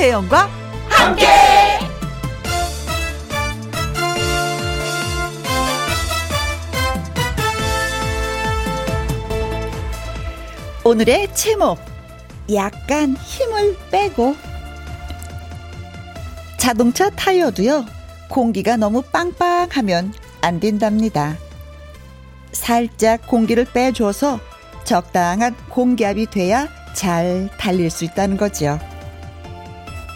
김혜영과 함께. 오늘의 제목 약간 힘을 빼고 자동차 타이어도요 공기가 너무 빵빵하면 안 된답니다. 살짝 공기를 빼줘서 적당한 공기압이 돼야 잘 달릴 수 있다는 거죠.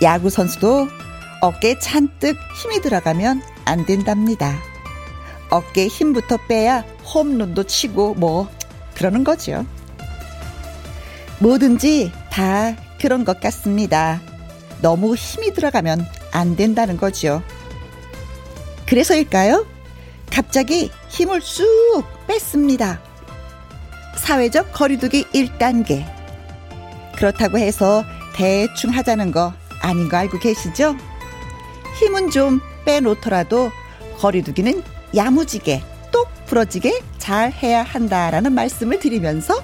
야구 선수도 어깨에 잔뜩 힘이 들어가면 안 된답니다. 어깨 힘부터 빼야 홈런도 치고 뭐 그러는 거죠. 뭐든지 다 그런 것 같습니다. 너무 힘이 들어가면 안 된다는 거죠. 그래서일까요? 갑자기 힘을 쑥 뺐습니다. 사회적 거리두기 1단계. 그렇다고 해서 대충 하자는 거 아닌 거 알고 계시죠? 힘은 좀 빼놓더라도 거리두기는 야무지게 똑 부러지게 잘 해야 한다라는 말씀을 드리면서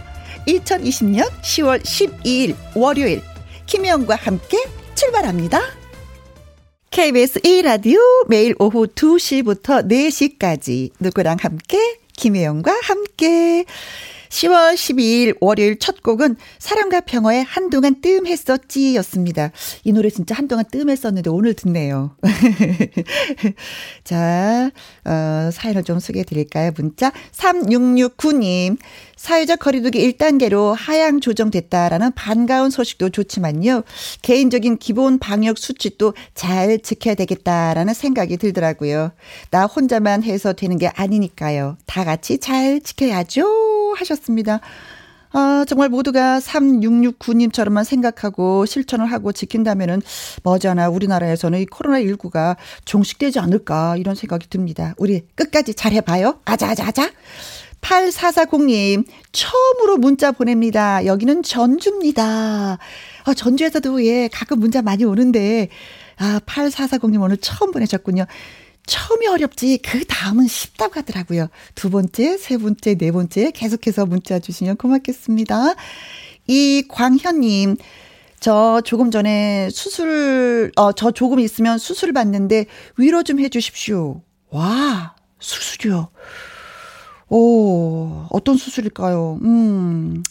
2020년 10월 12일 월요일 김혜영과 함께 출발합니다. KBS 1라디오 매일 오후 2시부터 4시까지 누구랑 함께 김혜영과 함께 10월 12일 월요일 첫 곡은 사랑과 평화의 한동안 뜸했었지 였습니다. 이 노래 진짜 한동안 뜸했었는데 오늘 듣네요. 자, 어, 사연을 좀 소개해 드릴까요? 문자 3669님. 사회적 거리두기 1단계로 하향 조정됐다라는 반가운 소식도 좋지만요. 개인적인 기본 방역 수칙도 잘 지켜야 되겠다라는 생각이 들더라고요. 나 혼자만 해서 되는 게 아니니까요. 다 같이 잘 지켜야죠. 하셨습니다. 아, 정말 모두가 3669님처럼만 생각하고 실천을 하고 지킨다면은 머지않아 우리나라에서는 이 코로나19가 종식되지 않을까 이런 생각이 듭니다. 우리 끝까지 잘 해봐요. 아자아자아자. 8440님, 처음으로 문자 보냅니다. 여기는 전주입니다. 아, 전주에서도 예, 가끔 문자 많이 오는데, 아, 8440님 오늘 처음 보내셨군요. 처음이 어렵지, 그 다음은 쉽다고 하더라고요. 두 번째, 세 번째, 네 번째 계속해서 문자 주시면 고맙겠습니다. 이 광현님, 저 조금 전에 수술, 어, 저 조금 있으면 수술 받는데 위로 좀 해주십시오. 와, 수술이요. 오, 어떤 수술일까요? 음,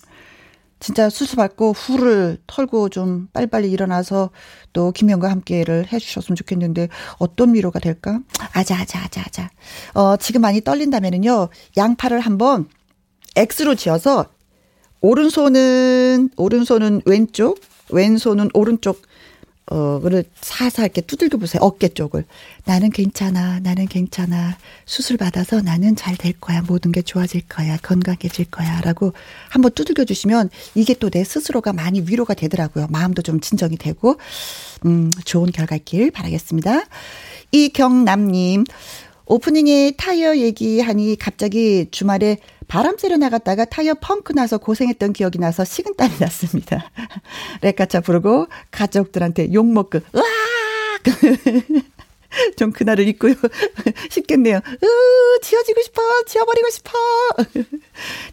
진짜 수술 받고 후를 털고 좀 빨리빨리 일어나서 또 김영과 함께를 해주셨으면 좋겠는데 어떤 위로가 될까? 아자, 아자, 아자, 아자. 어, 지금 많이 떨린다면은요, 양팔을 한번 X로 지어서 오른손은, 오른손은 왼쪽, 왼손은 오른쪽 어, 그를 살살 이렇게 두들겨 보세요. 어깨 쪽을. 나는 괜찮아. 나는 괜찮아. 수술 받아서 나는 잘 될 거야. 모든 게 좋아질 거야. 건강해질 거야. 라고 한번 두들겨 주시면 이게 또 내 스스로가 많이 위로가 되더라고요. 마음도 좀 진정이 되고, 음, 좋은 결과 있길 바라겠습니다. 이경남님, 오프닝에 타이어 얘기하니 갑자기 주말에 바람 쐬러 나갔다가 타이어 펑크 나서 고생했던 기억이 나서 식은땀이 났습니다. 레카차 부르고 가족들한테 욕먹고 으악! 좀 그날을 잊고요. 싶겠네요. 으, 지워지고 싶어. 지워버리고 싶어.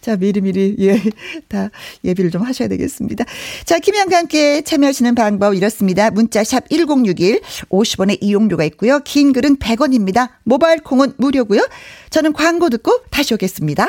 자, 미리미리, 예, 다 예비를 좀 하셔야 되겠습니다. 자, 김현과 함께 참여하시는 방법 이렇습니다. 문자샵 1061, 50원의 이용료가 있고요. 긴 글은 100원입니다. 모바일 콩은 무료고요. 저는 광고 듣고 다시 오겠습니다.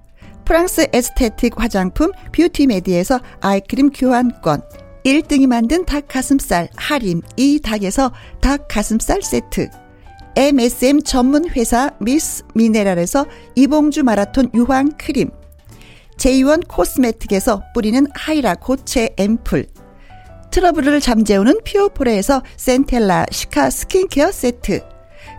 프랑스 에스테틱 화장품 뷰티메디에서 아이크림 교환권, 1등이 만든 닭가슴살 할인 이 닭에서 닭가슴살 세트, MSM 전문 회사 미스 미네랄에서 이봉주 마라톤 유황 크림, 제이원 코스메틱에서 뿌리는 하이라 고체 앰플, 트러블을 잠재우는 피오포레에서 센텔라 시카 스킨케어 세트,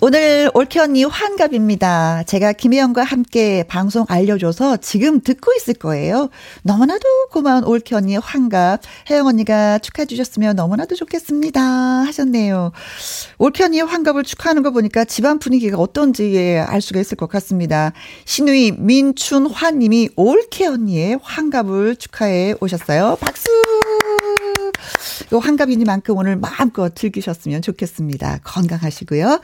오늘 올케 언니 환갑입니다. 제가 김혜영과 함께 방송 알려줘서 지금 듣고 있을 거예요. 너무나도 고마운 올케 언니의 환갑. 혜영 언니가 축하해 주셨으면 너무나도 좋겠습니다. 하셨네요. 올케 언니의 환갑을 축하하는 거 보니까 집안 분위기가 어떤지 알 수가 있을 것 같습니다. 신우이 민춘화 님이 올케 언니의 환갑을 축하해 오셨어요. 박수! 요 환갑이니만큼 오늘 마음껏 즐기셨으면 좋겠습니다. 건강하시고요.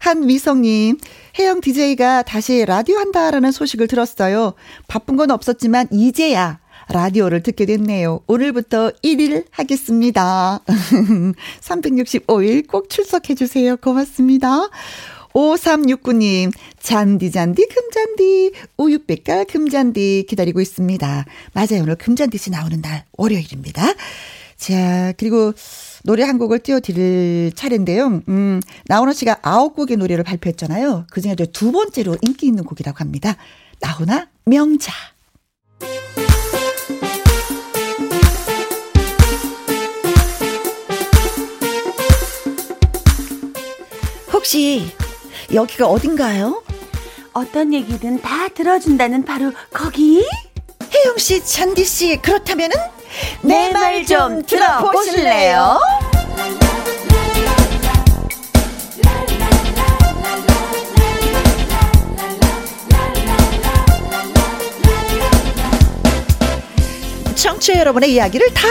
한미성님, 혜영 DJ가 다시 라디오 한다라는 소식을 들었어요. 바쁜 건 없었지만 이제야 라디오를 듣게 됐네요. 오늘부터 1일 하겠습니다. 365일 꼭 출석해주세요. 고맙습니다. 5369님, 잔디, 잔디, 금잔디, 우유빛깔 금잔디 기다리고 있습니다. 맞아요. 오늘 금잔디씨 나오는 날, 월요일입니다. 자, 그리고 노래 한 곡을 띄워드릴 차례인데요. 음, 나훈아 씨가 아홉 곡의 노래를 발표했잖아요. 그 중에 두 번째로 인기 있는 곡이라고 합니다. 나훈아 명자. 혹시 여기가 어딘가요? 어떤 얘기든 다 들어준다는 바로 거기? 혜영 씨, 잔디 씨, 그렇다면은 내 말 좀 들어보실래요? 청취자 여러분의 이야기를 다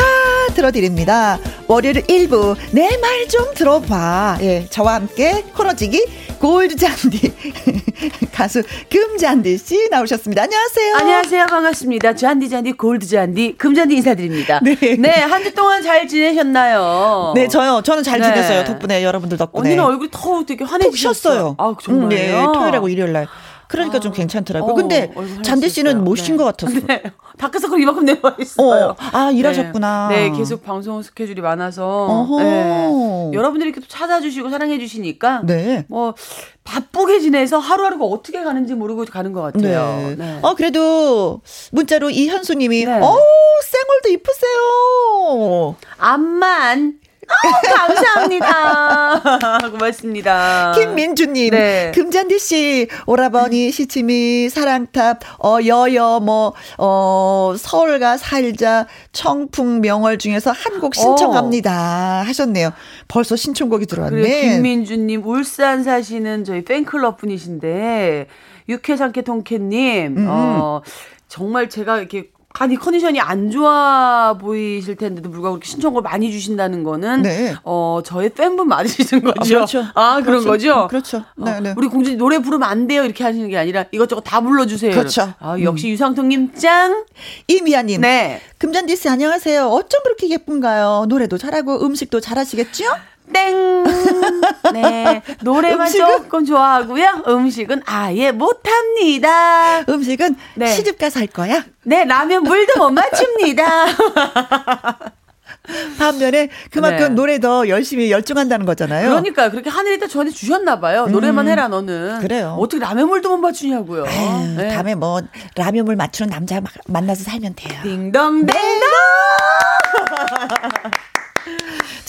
들어드립니다. 월요일 1부 내 말 좀 들어봐. 예, 저와 함께 코너지기 골드잔디 가수 금잔디 씨 나오셨습니다. 안녕하세요. 안녕하세요. 반갑습니다. 잔디 잔디 골드잔디 금잔디 인사드립니다. 네. 네, 한 주 동안 잘 지내셨나요? 네, 저요. 저는 잘 네. 지냈어요. 덕분에 여러분들 덕분에. 언니는 얼굴이 더 되게 환해지셨어요. 아, 정말요? 음, 네, 토요일하고 일요일 날. 그러니까 아, 좀 괜찮더라고요. 어, 근데 잔디 씨는 못 쉰것 네. 같았어. 네. 다크서클 이만큼 내려와 있어요. 어, 아 일하셨구나. 네. 네, 계속 방송 스케줄이 많아서 네. 여러분들이 이렇게 또 찾아주시고 사랑해주시니까 네. 뭐 바쁘게 지내서 하루하루가 어떻게 가는지 모르고 가는 것 같아요. 네. 네. 어 그래도 문자로 이현수 님이 네. 어 쌩얼도 이쁘세요. 암만 어, 감사합니다. 고맙습니다. 김민주님, 네. 금잔디 씨, 오라버니, 시치미, 사랑탑, 어, 여여, 뭐, 어, 서울과 살자, 청풍, 명월 중에서 한 곡 신청합니다. 어. 하셨네요. 벌써 신청곡이 들어왔네. 김민주님, 울산 사시는 저희 팬클럽 분이신데, 육회상쾌 통쾌님, 음. 어, 정말 제가 이렇게 간이 컨디션이 안 좋아 보이실 텐데도 불구하고 그렇게 신청을 많이 주신다는 거는 네. 어 저의 팬분 맞으시는 거죠. 아, 그렇죠. 아 그런 그렇죠. 거죠. 그렇죠. 어, 네, 네. 우리 공주님 노래 부르면 안 돼요 이렇게 하시는 게 아니라 이것저것 다 불러주세요. 그렇죠. 아 역시 음. 유상통님 짱. 이미아님. 네. 금잔디씨 안녕하세요. 어쩜 그렇게 예쁜가요? 노래도 잘하고 음식도 잘하시겠죠? 땡. 네. 노래만 음식은? 조금 좋아하고요. 음식은 아예 못합니다. 음식은 네. 시집 가서 할 거야? 네. 라면 물도 못 맞춥니다. 반면에 그만큼 네. 노래 더 열심히 열중한다는 거잖아요. 그러니까 그렇게 하늘이 다 저한테 주셨나 봐요. 노래만 음. 해라 너는. 그래요. 어떻게 라면물도 못 맞추냐고요. 아유, 네. 다음에 뭐 라면물 맞추는 남자 만나서 살면 돼요. 딩동 딩동.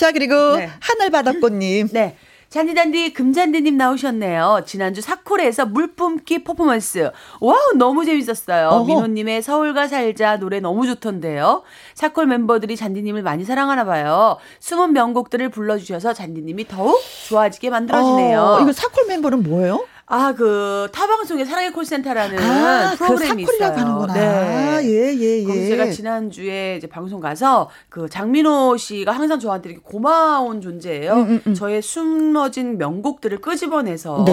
자, 그리고 네. 하늘바닷꽃님. 네. 잔디단디 금잔디님 나오셨네요. 지난주 사콜에서 물뿜기 퍼포먼스. 와우, 너무 재밌었어요. 어허. 민호님의 서울과 살자 노래 너무 좋던데요. 사콜 멤버들이 잔디님을 많이 사랑하나 봐요. 숨은 명곡들을 불러주셔서 잔디님이 더욱 좋아지게 만들어지네요. 어, 이거 사콜 멤버는 뭐예요? 아, 그 타방송의 사랑의 콜센터라는 아, 그 프로그램이 그 있어요. 하는구나. 네. 예, 예, 예. 거기 제가 지난주에 이제 방송 가서 그 장민호 씨가 항상 저한테 이렇게 고마운 존재예요. 음, 음, 음. 저의 숨어진 명곡들을 끄집어내서 네.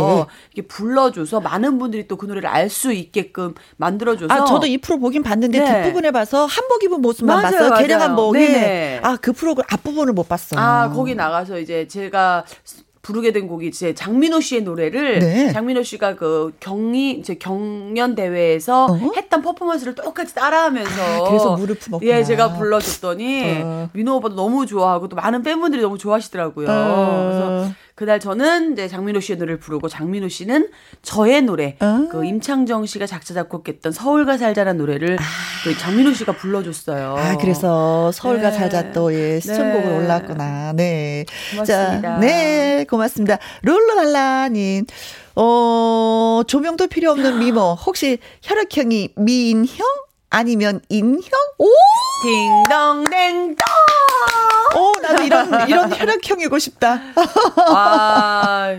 이렇게 불러줘서 많은 분들이 또 그 노래를 알 수 있게끔 만들어줘서. 아, 저도 이 프로 보긴 봤는데 네. 뒷부분에 봐서 한복 입은 모습만 맞아요, 봤어요. 개량 한복. 예. 아, 그 프로그램 앞부분을 못 봤어. 아, 거기 나가서 이제 제가 부르게 된 곡이 이제 장민호 씨의 노래를 네. 장민호 씨가 그 경리 이제 경연 대회에서 어? 했던 퍼포먼스를 똑같이 따라하면서 아, 그래서 무릎 예, 제가 불러줬더니 어. 민호 오빠도 너무 좋아하고 또 많은 팬분들이 너무 좋아하시더라고요. 어. 그래서 그날 저는 이제 장민호 씨의 노래를 부르고 장민호 씨는 저의 노래 어? 그 임창정 씨가 작사 작곡했던 서울가 살자라는 노래를 아. 또 장민호 씨가 불러줬어요. 아 그래서 서울가 네. 살자 또 예 시청곡을 네. 올랐구나. 네. 고맙습니다. 자, 네 고맙습니다. 룰루랄라님. 어 조명도 필요 없는 미모 혹시 혈액형이 미인형 아니면 인형? 오! 딩동댕동! 오, 나도 이런, 이런 혈액형이고 싶다. 아,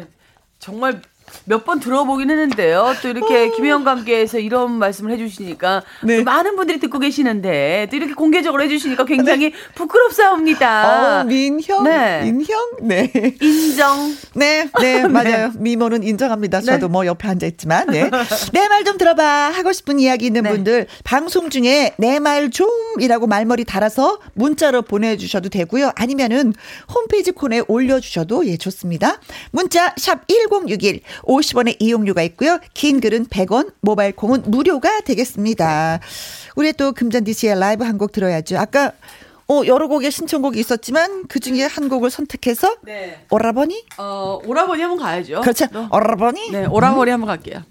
정말 몇 번 들어보긴 했는데요. 또 이렇게 어. 김혜영과 함께해서 이런 말씀을 해주시니까 네. 많은 분들이 듣고 계시는데 또 이렇게 공개적으로 해주시니까 굉장히 네. 부끄럽사옵니다. 어, 민형, 네. 인형, 네, 인정. 네, 네, 네. 맞아요. 미모는 인정합니다. 저도 네. 뭐 옆에 앉아 있지만, 네, 내 말 좀 들어봐 하고 싶은 이야기 있는 네. 분들 방송 중에 내 말 좀이라고 말머리 달아서 문자로 보내주셔도 되고요. 아니면은 홈페이지 콘에 올려주셔도 예 좋습니다. 문자 샵 #1061 50원의 이용료가 있고요. 긴 글은 100원, 모바일 콩은 무료가 되겠습니다. 우리 또 금잔디 씨의 라이브 한 곡 들어야죠. 아까 어, 여러 곡의 신청곡이 있었지만 그 중에 한 곡을 선택해서 네. 오라버니? 어, 오라버니 한번 가야죠. 그렇죠. 오라버니? 네, 오라버니 음. 한번 갈게요.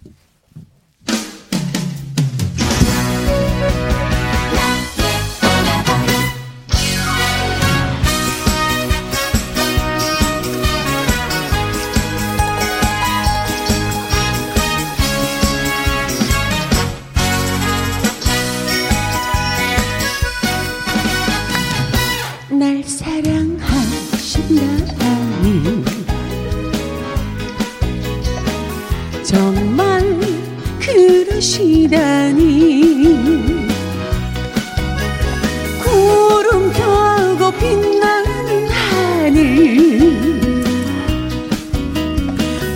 날 사랑하신다니. 정말 그러시다니. 구름 타고 빛나는 하늘.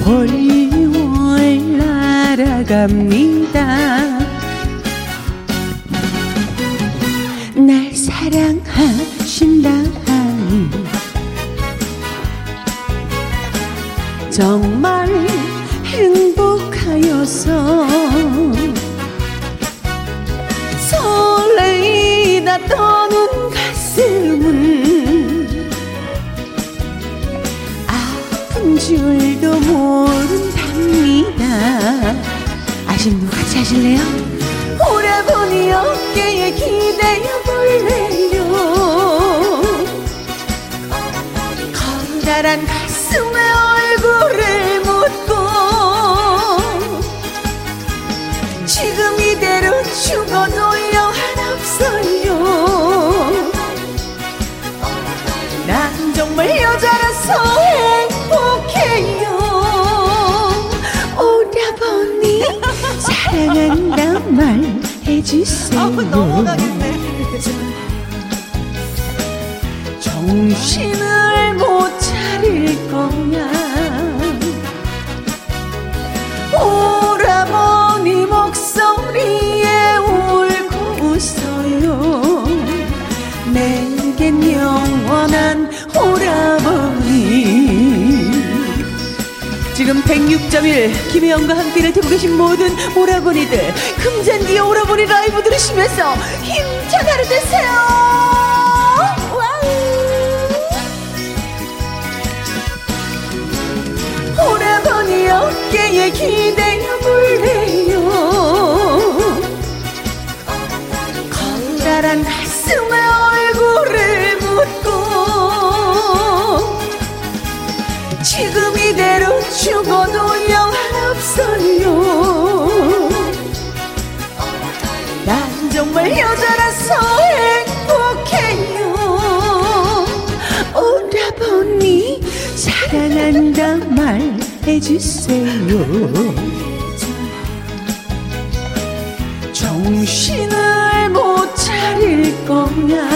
월월 날아갑니다 사랑하 신다니 정말 행복하여서 설레이다 떠는 가슴은 아픈 줄도 모른답니다 분 같이 하실래요? 말 해주세요 아, 넘어가겠 102.1 김혜영과 함께를 듣고 계신 모든 오라버니들 금잔디의 오라버니 라이브 들으시면서 힘차게 하루 되세요. 오라버니 어깨에 기대어 볼래요. 커다란 가슴을 정말 여자라서 행복해요. 오라버니 사랑한다 말 해주세요. 정신을 못 차릴 거야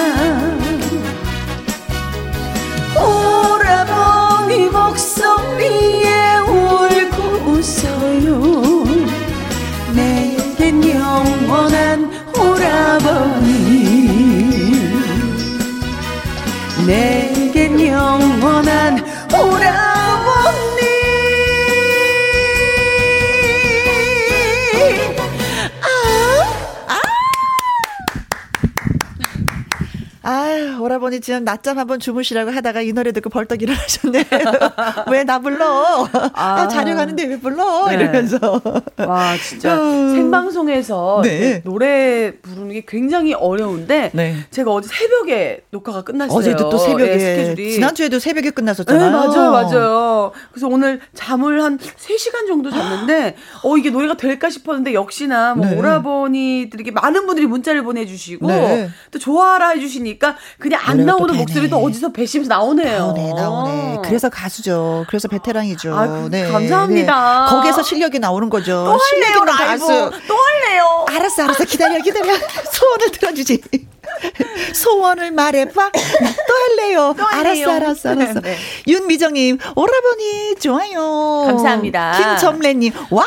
오라버니 지금 낮잠 한번 주무시라고 하다가 이 노래 듣고 벌떡 일어나셨네. 왜 나 불러? 아, 아. 자려 가는데 왜 불러? 네. 이러면서. 와 진짜 음. 생방송에서 네. 노래 부르는 게 굉장히 어려운데 네. 제가 어제 새벽에 녹화가 끝났어요. 어제도 또 새벽에. 예, 스케줄이. 지난주에도 새벽에 네, 끝났었잖아요. 맞아요, 맞아요. 그래서 오늘 잠을 한 3시간 정도 잤는데, 어, 이게 노래가 될까 싶었는데, 역시나 뭐 네. 오라버니들에게 많은 분들이 문자를 보내 주시고, 네. 또 좋아라 해 주시니까, 그냥 안 나오는. 목소리도 어디서 뱃심에서 나오네요. 나오네, 나오네. 그래서 가수죠. 그래서 베테랑이죠. 아, 그- 감사합니다. 거기에서 실력이 나오는 거죠. 또 할래요, 있는 라이브. 가수. 또 할래요. 알았어, 알았어. 기다려, 기다려. 소원을 들어주지. 소원을 말해봐. 또 할래요. 또 할래요. 알았어, 알았어, 알았어. 네. 윤미정님, 오라버니, 좋아요. 감사합니다. 김점래님, 와우,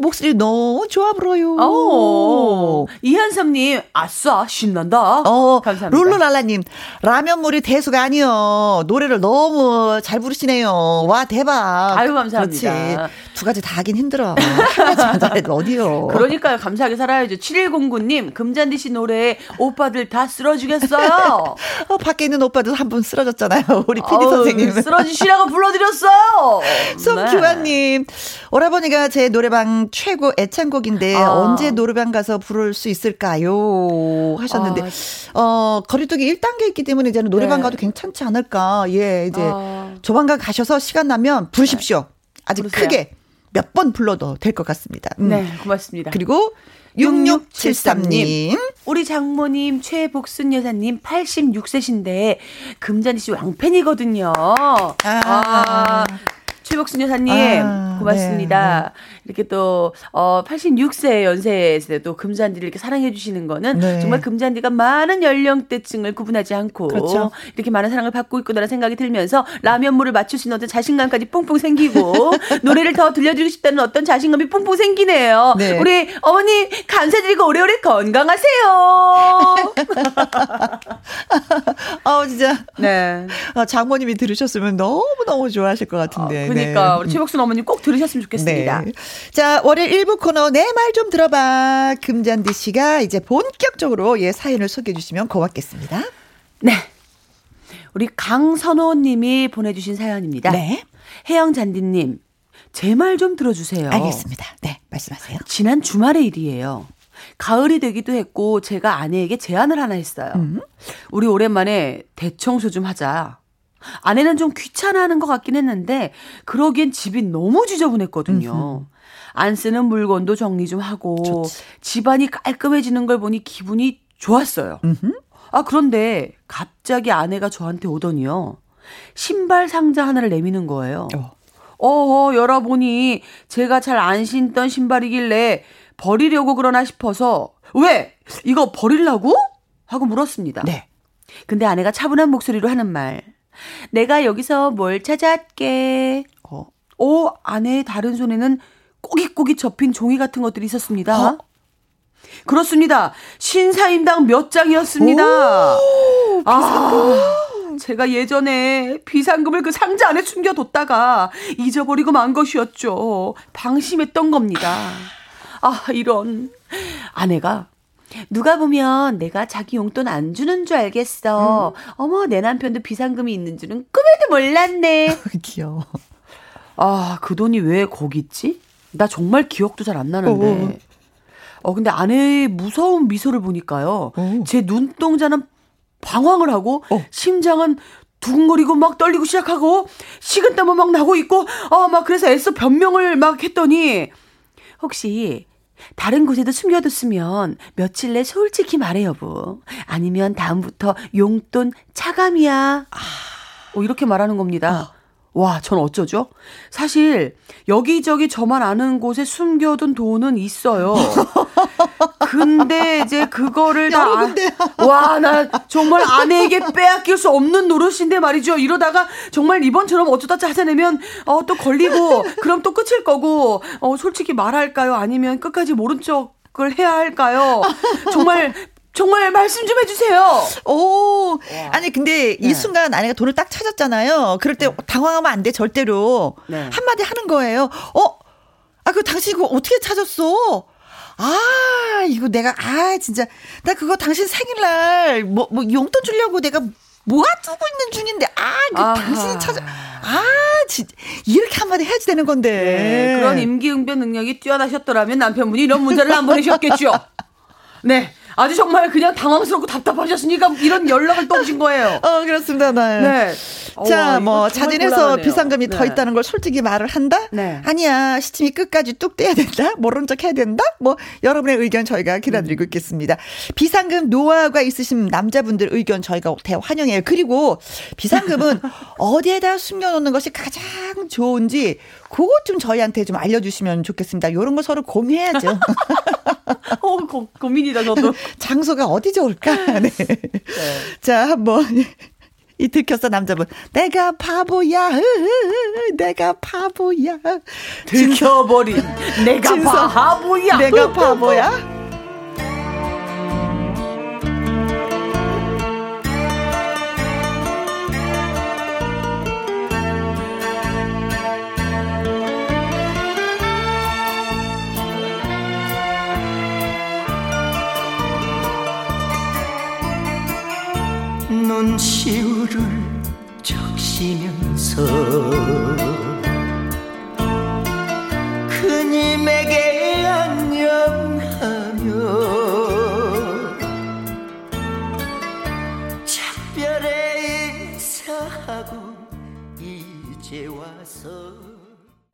목소리 너무 좋아 보여요. 오, 이한섭님, 아싸, 신난다. 어, 감사합니다. 룰루랄라님, 라면물이 대수가 아니요. 노래를 너무 잘 부르시네요. 와, 대박. 아유, 감사합니다. 그렇지. 두 가지 다 하긴 힘들어. 하나만 잘해도 어디요. 그러니까요, 감사하게 살아야죠. 7109님, 금잔디 씨 노래에 오빠들 다 쓰러주겠어요. 어, 밖에 있는 오빠도 한 분 쓰러졌잖아요. 우리 PD 어우, 선생님. 쓰러지시라고 불러드렸어요. 송규환님, 오라버니가 제 노래방 최고 애창곡인데 아. 언제 노래방 가서 부를 수 있을까요? 하셨는데, 어, 거리두기 1단계 있기 때문에 이제는 노래방 네. 가도 괜찮지 않을까. 예, 이제 아. 조만간 가셔서 시간 나면 부르십시오. 아직 부르세요. 크게 몇 번 불러도 될 것 같습니다. 음. 네, 고맙습니다. 그리고 6673님. 우리 장모님 최복순 여사님 86세신데 금잔디 씨 왕팬이거든요. 아. 최복순 여사님 아, 고맙습니다. 이렇게 또 어, 86세 연세에서 도 금잔디를 이렇게 사랑해 주시는 거는 네. 정말 금잔디가 많은 연령대층을 구분하지 않고 그렇죠. 이렇게 많은 사랑을 받고 있구나라는 생각이 들면서 라면물을 맞출 수 있는 어떤 자신감까지 뿡뿡 생기고 노래를 더 들려드리고 싶다는 어떤 자신감이 뿡뿡 생기네요. 네. 우리 어머니 감사드리고 오래오래 건강하세요. 어, 진짜. 네. 어, 장모님이 들으셨으면 너무 너무 좋아하실 것 같은데. 그러니까 네. 우리 최복순 어머님 꼭 들으셨으면 좋겠습니다. 네. 자, 월요일 1부 코너 내 말 좀 들어봐. 금잔디 씨가 이제 본격적으로 예, 사연을 소개해 주시면 고맙겠습니다. 네. 우리 강선호 님이 보내 주신 사연입니다. 네. 혜영 잔디 님, 제 말 좀 들어주세요. 알겠습니다. 네, 말씀하세요. 지난 주말의 일이에요. 가을이 되기도 했고 제가 아내에게 제안을 하나 했어요. 음. 우리 오랜만에 대청소 좀 하자. 아내는 좀 귀찮아하는 것 같긴 했는데 그러기엔 집이 너무 지저분했거든요. 안 쓰는 물건도 정리 좀 하고 집안이 깔끔해지는 걸 보니 기분이 좋았어요. 아 그런데 갑자기 아내가 저한테 오더니요. 신발 상자 하나를 내미는 거예요. 어. 어, 열어보니 제가 잘 안 신던 신발이길래 버리려고 그러나 싶어서 왜? 이거 버릴라고? 하고 물었습니다. 네. 근데 아내가 차분한 목소리로 하는 말. 내가 여기서 뭘 찾았게. 어. 오, 아내의 다른 손에는 꼬깃꼬깃 접힌 종이 같은 것들이 있었습니다. 어? 그렇습니다. 신사임당 몇 장이었습니다. 아, 제가 예전에 비상금을 그 상자 안에 숨겨뒀다가 잊어버리고 만 것이었죠. 방심했던 겁니다. 아, 이런. 아내가 누가 보면 내가 자기 용돈 안 주는 줄 알겠어. 어머, 내 남편도 비상금이 있는 줄은 꿈에도 몰랐네. 귀여워. 아, 그 돈이 왜 거기 있지? 나 정말 기억도 잘 안 나는데. 어, 근데 아내의 무서운 미소를 보니까요. 오. 제 눈동자는 방황을 하고, 어. 심장은 두근거리고 막 떨리고 시작하고, 식은땀은 막 나고 있고, 아, 막 그래서 애써 변명을 막 했더니, 혹시, 다른 곳에도 숨겨뒀으면 며칠 내 솔직히 말해 여보. 아니면 다음부터 용돈 차감이야. 어, 이렇게 말하는 겁니다. 와, 전 어쩌죠? 사실 여기저기 저만 아는 곳에 숨겨둔 돈은 있어요. 근데 이제 그거를 다 아-. 와, 나 정말 아내에게 빼앗길 수 없는 노릇인데 말이죠. 이러다가 정말 이번처럼 어쩌다 찾아내면 어 또 걸리고 그럼 또 끝일 거고 어 솔직히 말할까요? 아니면 끝까지 모른 척을 해야 할까요? 정말 정말 말씀 좀 해주세요. 오, 아니 근데 네. 이 순간 아내가 돈을 딱 찾았잖아요. 그럴 때 당황하면 안 돼 절대로 네. 한마디 하는 거예요. 어, 아 그 당신 그거 어떻게 찾았어? 아 이거 내가 아 진짜 나 그거 당신 생일날 뭐 뭐 용돈 주려고 내가 모아두고 있는 중인데 아 그. 당신이 찾아 아 진짜 이렇게 한마디 해야지 되는 건데 네, 그런 임기응변 능력이 뛰어나셨더라면 남편분이 이런 문자를 안 보내셨겠죠. 네. 아주 정말 그냥 당황스럽고 답답하셨으니까 이런 연락을 또 오신 거예요. 어 그렇습니다. 네. 네. 자, 어와, 뭐 자진해서 곤란하네요. 비상금이 더 네. 있다는 걸 솔직히 말을 한다? 네. 아니야. 시침이 끝까지 뚝 떼야 된다? 모른 척 해야 된다? 뭐 여러분의 의견 저희가 기다리고 있겠습니다. 비상금 노하우가 있으신 남자분들 의견 저희가 대환영해요. 그리고 비상금은 어디에다 숨겨 놓는 것이 가장 좋은지 그것 좀 저희한테 좀 알려주시면 좋겠습니다. 이런 거 서로 공유해야죠. 어, 고, 고민이다, 저도. 장소가 어디 좋을까? 네. 자, 한번. 이 들켰어 남자분. 내가 바보야. 내가 바보야. 들켜버린 내가 진성. 바보야. 내가 바보야. 눈시울을 적시면서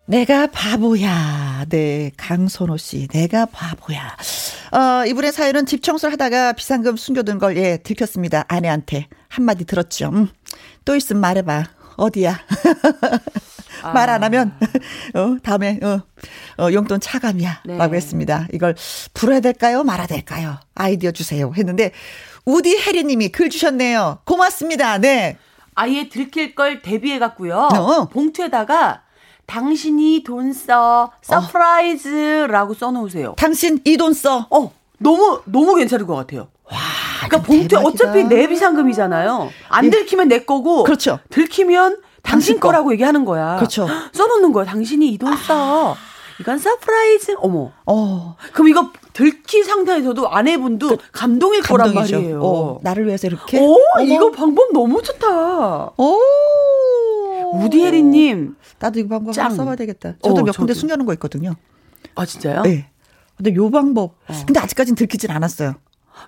내가 바보야. 네, 강선호 씨. 내가 바보야. 어, 이분의 사연은 집 청소를 하다가 비상금 숨겨둔 걸, 예, 들켰습니다. 아내한테. 한마디 들었죠. 음, 또 있으면 말해봐. 어디야? 말안 하면, 어, 다음에, 어, 어, 용돈 차감이야. 네. 라고 했습니다. 이걸 불어야 될까요? 말아야 될까요? 아이디어 주세요. 했는데, 우디 해리님이 글 주셨네요. 고맙습니다. 네. 아예 들킬 걸 대비해 갖고요. 어. 봉투에다가 당신이 돈 써. surprise라고 써 놓으세요. 당신 이 돈 써. 어, 너무 너무 괜찮을 것 같아요. 그러니까 봉투에 대박이다. 어차피 내 비상금이잖아요. 안 들키면 내 거고 그렇죠. 들키면 당신 당신 거. 거라고 얘기하는 거야. 그렇죠. 써놓는 거야. 당신이 이 돈 써. 이건 surprise. 어머. 어. 그럼 이거 들킨 상태에서도 아내분도 감동일 거란 그. 말이에요. 어, 나를 위해서 이렇게. 오, 어머. 이거 방법 너무 좋다. 오. 우디에리님. 나도 이 방법 짱. 써봐야 되겠다. 저도 어, 몇 군데. 숨겨놓은 거 있거든요. 아, 진짜요? 네. 근데 요 방법. 근데 아직까지는 들키진 않았어요.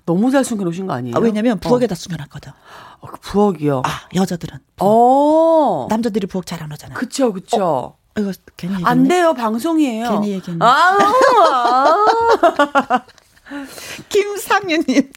너무 잘 숨겨놓으신 거 아니에요? 아, 왜냐면 부엌에다 숨겨놨거든. 어, 그 부엌이요. 아, 여자들은. 어. 남자들이 부엌 잘 안 오잖아요. 그쵸, 그쵸. 이거 괜히 얘기했네. 안 돼요, 방송이에요. 괜히 얘기했네. 아, 아. 김상윤님.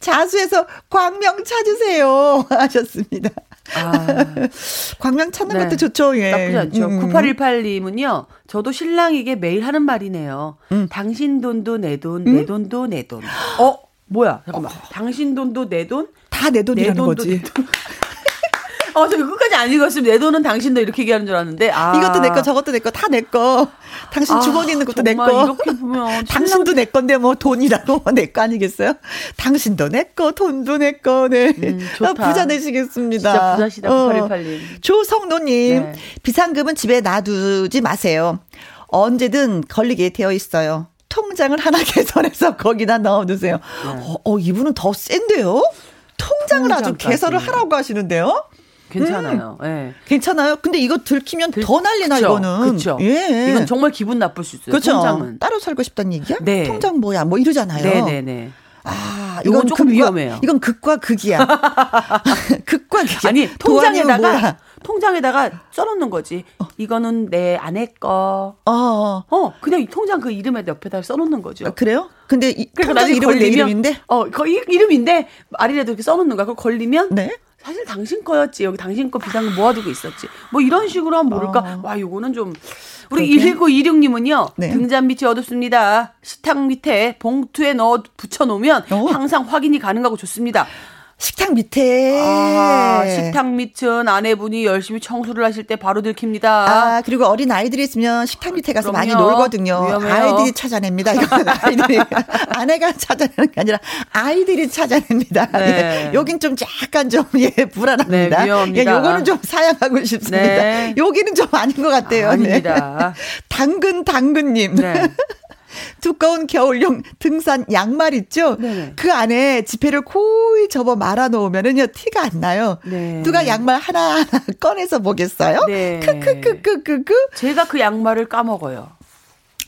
자수해서 광명 찾으세요. 하셨습니다. 아, 광명 찾는 네. 것도 좋죠. 예. 나쁘지 않죠. 음. 9818님은요, 저도 신랑에게 매일 하는 말이네요. 음. 당신 돈도 내 돈, 내 돈도 내 돈. 어? 뭐야? 잠깐만. 당신 돈도 내 돈? 다내내 돈이라는 돈도 거지. 내 돈. 어, 저 끝까지 안 읽었으면 내 돈은 당신도 이렇게 얘기하는 줄 알았는데, 아. 이것도 내 거, 저것도 내 거, 다 내 거. 당신 아, 주머니에 있는 것도 내 거. 이렇게 보면 당신도 내 건데 뭐 돈이라고 내 거 아니겠어요? 당신도 내 거, 돈도 내 거, 네. 음, 좋다. 어, 부자 되시겠습니다. 진짜 부자시다, 어. 9818님. 조성노님, 네. 비상금은 집에 놔두지 마세요. 언제든 걸리게 되어 있어요. 통장을 하나 개설해서 거기다 넣어두세요. 어, 어, 이분은 더 센데요? 통장을 아주 통장까지. 개설을 하라고 하시는데요? 괜찮아요. 예. 괜찮아요? 근데 이거 들키면 더 난리나, 그쵸, 이거는. 그쵸. 예. 이건 정말 기분 나쁠 수 있어요. 그렇죠. 통장은. 따로 살고 싶다는 얘기야? 네. 통장 뭐야? 뭐 이러잖아요. 네 네 네. 아, 이건 조금 위험해요. 이건 극과 극이야. 극과 극이야. 아니? 통장에다가 통장에다가 써놓는 거지. 이거는 내 아내 거. 어, 어. 어 그냥 이 통장 그 이름에 옆에다 써놓는 거죠. 아, 그래요? 근데 이 그러니까 통장 이름은 내 걸리면- 이름인데? 어, 거 이- 이름인데 아리라도 이렇게 써놓는 거야. 그거 걸리면 네. 사실 당신 거였지. 여기 당신 거 비상금 모아두고 있었지. 뭐 이런 식으로 하면 모를까. 어. 와, 요거는 좀. 우리 그러게. 1926님은요. 네. 등잔 밑이 어둡습니다. 식탁 밑에 봉투에 넣어 붙여놓으면 어. 항상 확인이 가능하고 좋습니다. 식탁 밑에. 아, 식탁 밑은 아내분이 열심히 청소를 하실 때 바로 들킵니다. 아, 그리고 어린 아이들이 있으면 식탁 밑에 가서 많이 그럼요. 놀거든요. 위험해요. 아이들이 찾아냅니다. 이거는 아이들이. 아내가 찾아내는 게 아니라 아이들이 찾아냅니다. 네. 예. 여긴 좀 약간 좀, 예, 불안합니다. 네. 예, 요거는 좀 사양하고 싶습니다. 네. 여기는 좀 아닌 것 같아요. 아 닙니다. 네. 당근, 당근님. 네. 두꺼운 겨울용 등산 양말 있죠? 네네. 그 안에 지폐를 고이 접어 말아 놓으면은요, 티가 안 나요. 네. 누가 양말 하나하나 꺼내서 보겠어요? 네. 크크크크크크. 제가 그 양말을 까먹어요.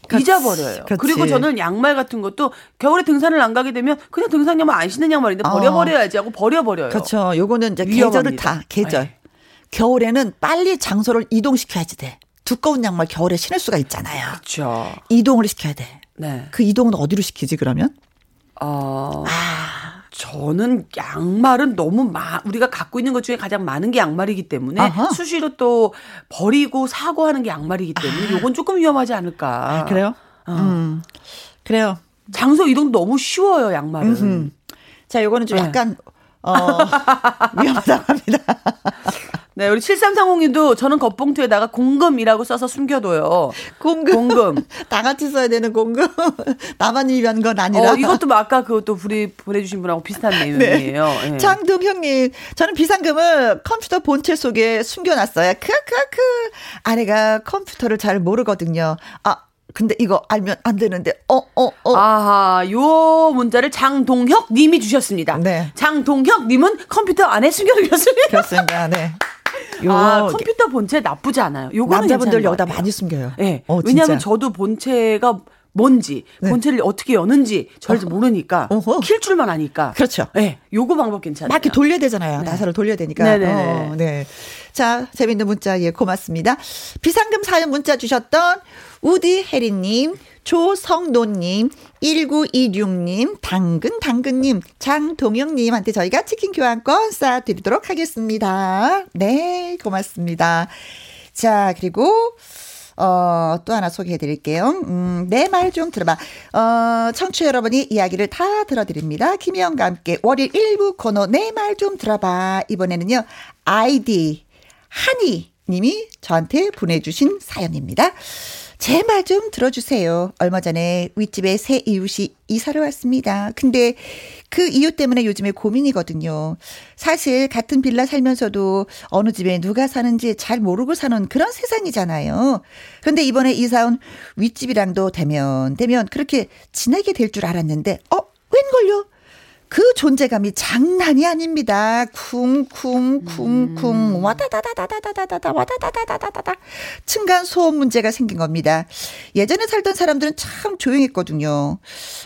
그렇지. 잊어버려요. 그렇지. 그리고 저는 양말 같은 것도 겨울에 등산을 안 가게 되면 그냥 등산 양말 안 신는 양말인데 어. 버려버려야지 하고 버려버려요. 그렇죠. 요거는 이제 위험합니다. 계절을 타, 계절. 네. 겨울에는 빨리 장소를 이동시켜야지 돼. 두꺼운 양말 겨울에 신을 수가 있잖아요. 그렇죠. 이동을 시켜야 돼. 네. 그 이동은 어디로 시키지, 그러면? 어, 아. 저는 양말은 너무 마, 우리가 갖고 있는 것 중에 가장 많은 게 양말이기 때문에 아하. 수시로 또 버리고 사고 하는 게 양말이기 때문에 요건 조금 위험하지 않을까. 아, 그래요? 어. 음. 그래요. 장소 이동 너무 쉬워요, 양말은. 음. 자, 요거는 좀 네. 약간, 어, 위험하다고 합니다. 네, 우리 7330님도 저는 겉봉투에다가 공금이라고 써서 숨겨둬요. 공금. 공금. 다 같이 써야 되는 공금. 나만 위한 건 아니라. 어, 이것도 뭐 아까 그것도 우리 보내주신 분하고 비슷한 내용이에요. 예. 장동혁님, 저는 비상금을 컴퓨터 본체 속에 숨겨놨어요. 크크크. 아내가 컴퓨터를 잘 모르거든요. 아, 근데 이거 알면 안 되는데, 어, 어, 어. 아하, 요 문자를 장동혁 님이 주셨습니다. 네. 장동혁 님은 컴퓨터 안에 숨겨두셨습니다. 그렇습니다. 네. 요, 아, 컴퓨터 본체 나쁘지 않아요. 요거는 남자분들 여기다. 많이 숨겨요. 예. 어, 왜냐하면. 저도 본체가 뭔지, 네. 본체를 어떻게 여는지 잘 모르니까, 어허. 킬 줄만 아니까. 그렇죠. 예. 요거 방법 괜찮아요. 막 이렇게 돌려야 되잖아요. 나사를 돌려야 되니까. 네네네. 어, 네. 자, 재밌는 문자, 예, 고맙습니다. 비상금 사연 문자 주셨던 우디 혜리님, 조성노님, 1926님, 당근, 당근님, 장동영님한테 저희가 치킨 교환권 쏴드리도록 하겠습니다. 네, 고맙습니다. 자, 그리고, 어, 또 하나 소개해 드릴게요. 음, 내 말 좀 들어봐. 어, 청취 자 여러분이 이야기를 다 들어드립니다. 김혜영과 함께 월요일 1부 코너 내 말 좀 들어봐. 이번에는요, 아이디, 하니 님이 저한테 보내주신 사연입니다. 제 말 좀 들어주세요. 얼마 전에 윗집에 새 이웃이 이사를 왔습니다. 근데 그 이유 때문에 요즘에 고민이거든요. 사실 같은 빌라 살면서도 어느 집에 누가 사는지 잘 모르고 사는 그런 세상이잖아요. 근데 이번에 이사 온 윗집이랑도 되면 되면 그렇게 지내게 될 줄 알았는데 어 웬걸요? 그 존재감이 장난이 아닙니다. 쿵쿵쿵쿵 와다다다다다다다다 와다다다다다다 층간 소음 문제가 생긴 겁니다. 예전에 살던 사람들은 참 조용했거든요.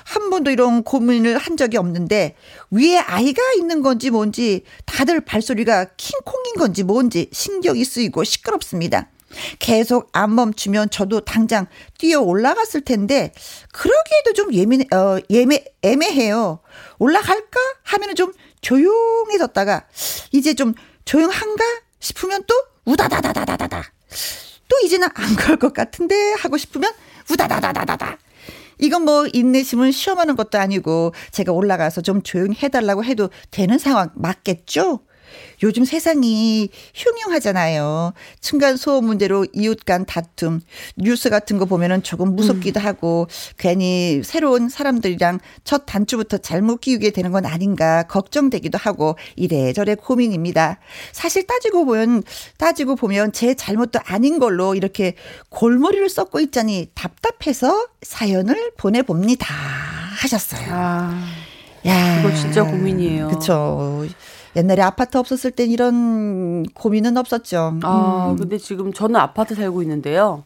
한 번도 이런 고민을 한 적이 없는데 위에 아이가 있는 건지 뭔지 다들 발소리가 킹콩인 건지 뭔지 신경이 쓰이고 시끄럽습니다. 계속 안 멈추면 저도 당장 뛰어 올라갔을 텐데 그러기에도 좀 예민 어 예매 애매해요. 올라갈까 하면은 좀 조용해졌다가 이제 좀 조용한가 싶으면 또 우다다다다다다다. 또 이제는 안 그럴 것 같은데 하고 싶으면 우다다다다다다. 이건 뭐 인내심을 시험하는 것도 아니고 제가 올라가서 좀 조용히 해달라고 해도 되는 상황 맞겠죠? 요즘 세상이 흉흉하잖아요. 층간 소음 문제로 이웃 간 다툼, 뉴스 같은 거 보면은 조금 무섭기도 하고 괜히 새로운 사람들이랑 첫 단추부터 잘못 끼우게 되는 건 아닌가 걱정되기도 하고 이래저래 고민입니다. 사실 따지고 보면 따지고 보면 제 잘못도 아닌 걸로 이렇게 골머리를 썩고 있자니 답답해서 사연을 보내 봅니다. 하셨어요. 아, 야, 이거 진짜 고민이에요. 그쵸. 옛날에 아파트 없었을 땐 이런 고민은 없었죠. 아, 음. 근데 지금 저는 아파트 살고 있는데요.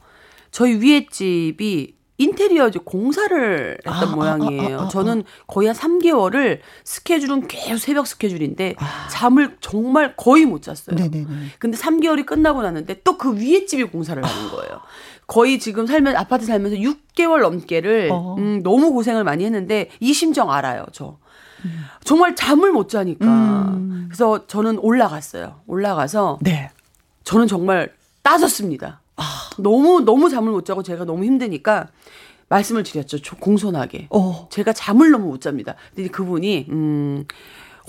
저희 위에 집이 인테리어 이제 공사를 했던 아, 아, 모양이에요. 아, 아, 아, 저는 거의 한 3개월을 스케줄은 계속 새벽 스케줄인데 아. 잠을 정말 거의 못 잤어요. 네네네. 근데 3개월이 끝나고 났는데 또 그 위에 집이 공사를 하는 거예요. 거의 지금 살면 아파트 살면서 6개월 넘게를 어. 음, 너무 고생을 많이 했는데 이 심정 알아요, 저. 정말 잠을 못 자니까. 음. 그래서 저는 올라갔어요. 올라가서 네. 저는 정말 따졌습니다. 아. 너무 너무 잠을 못 자고 제가 너무 힘드니까 말씀을 드렸죠. 조- 공손하게. 어. 제가 잠을 너무 못 잡니다. 근데 그분이 음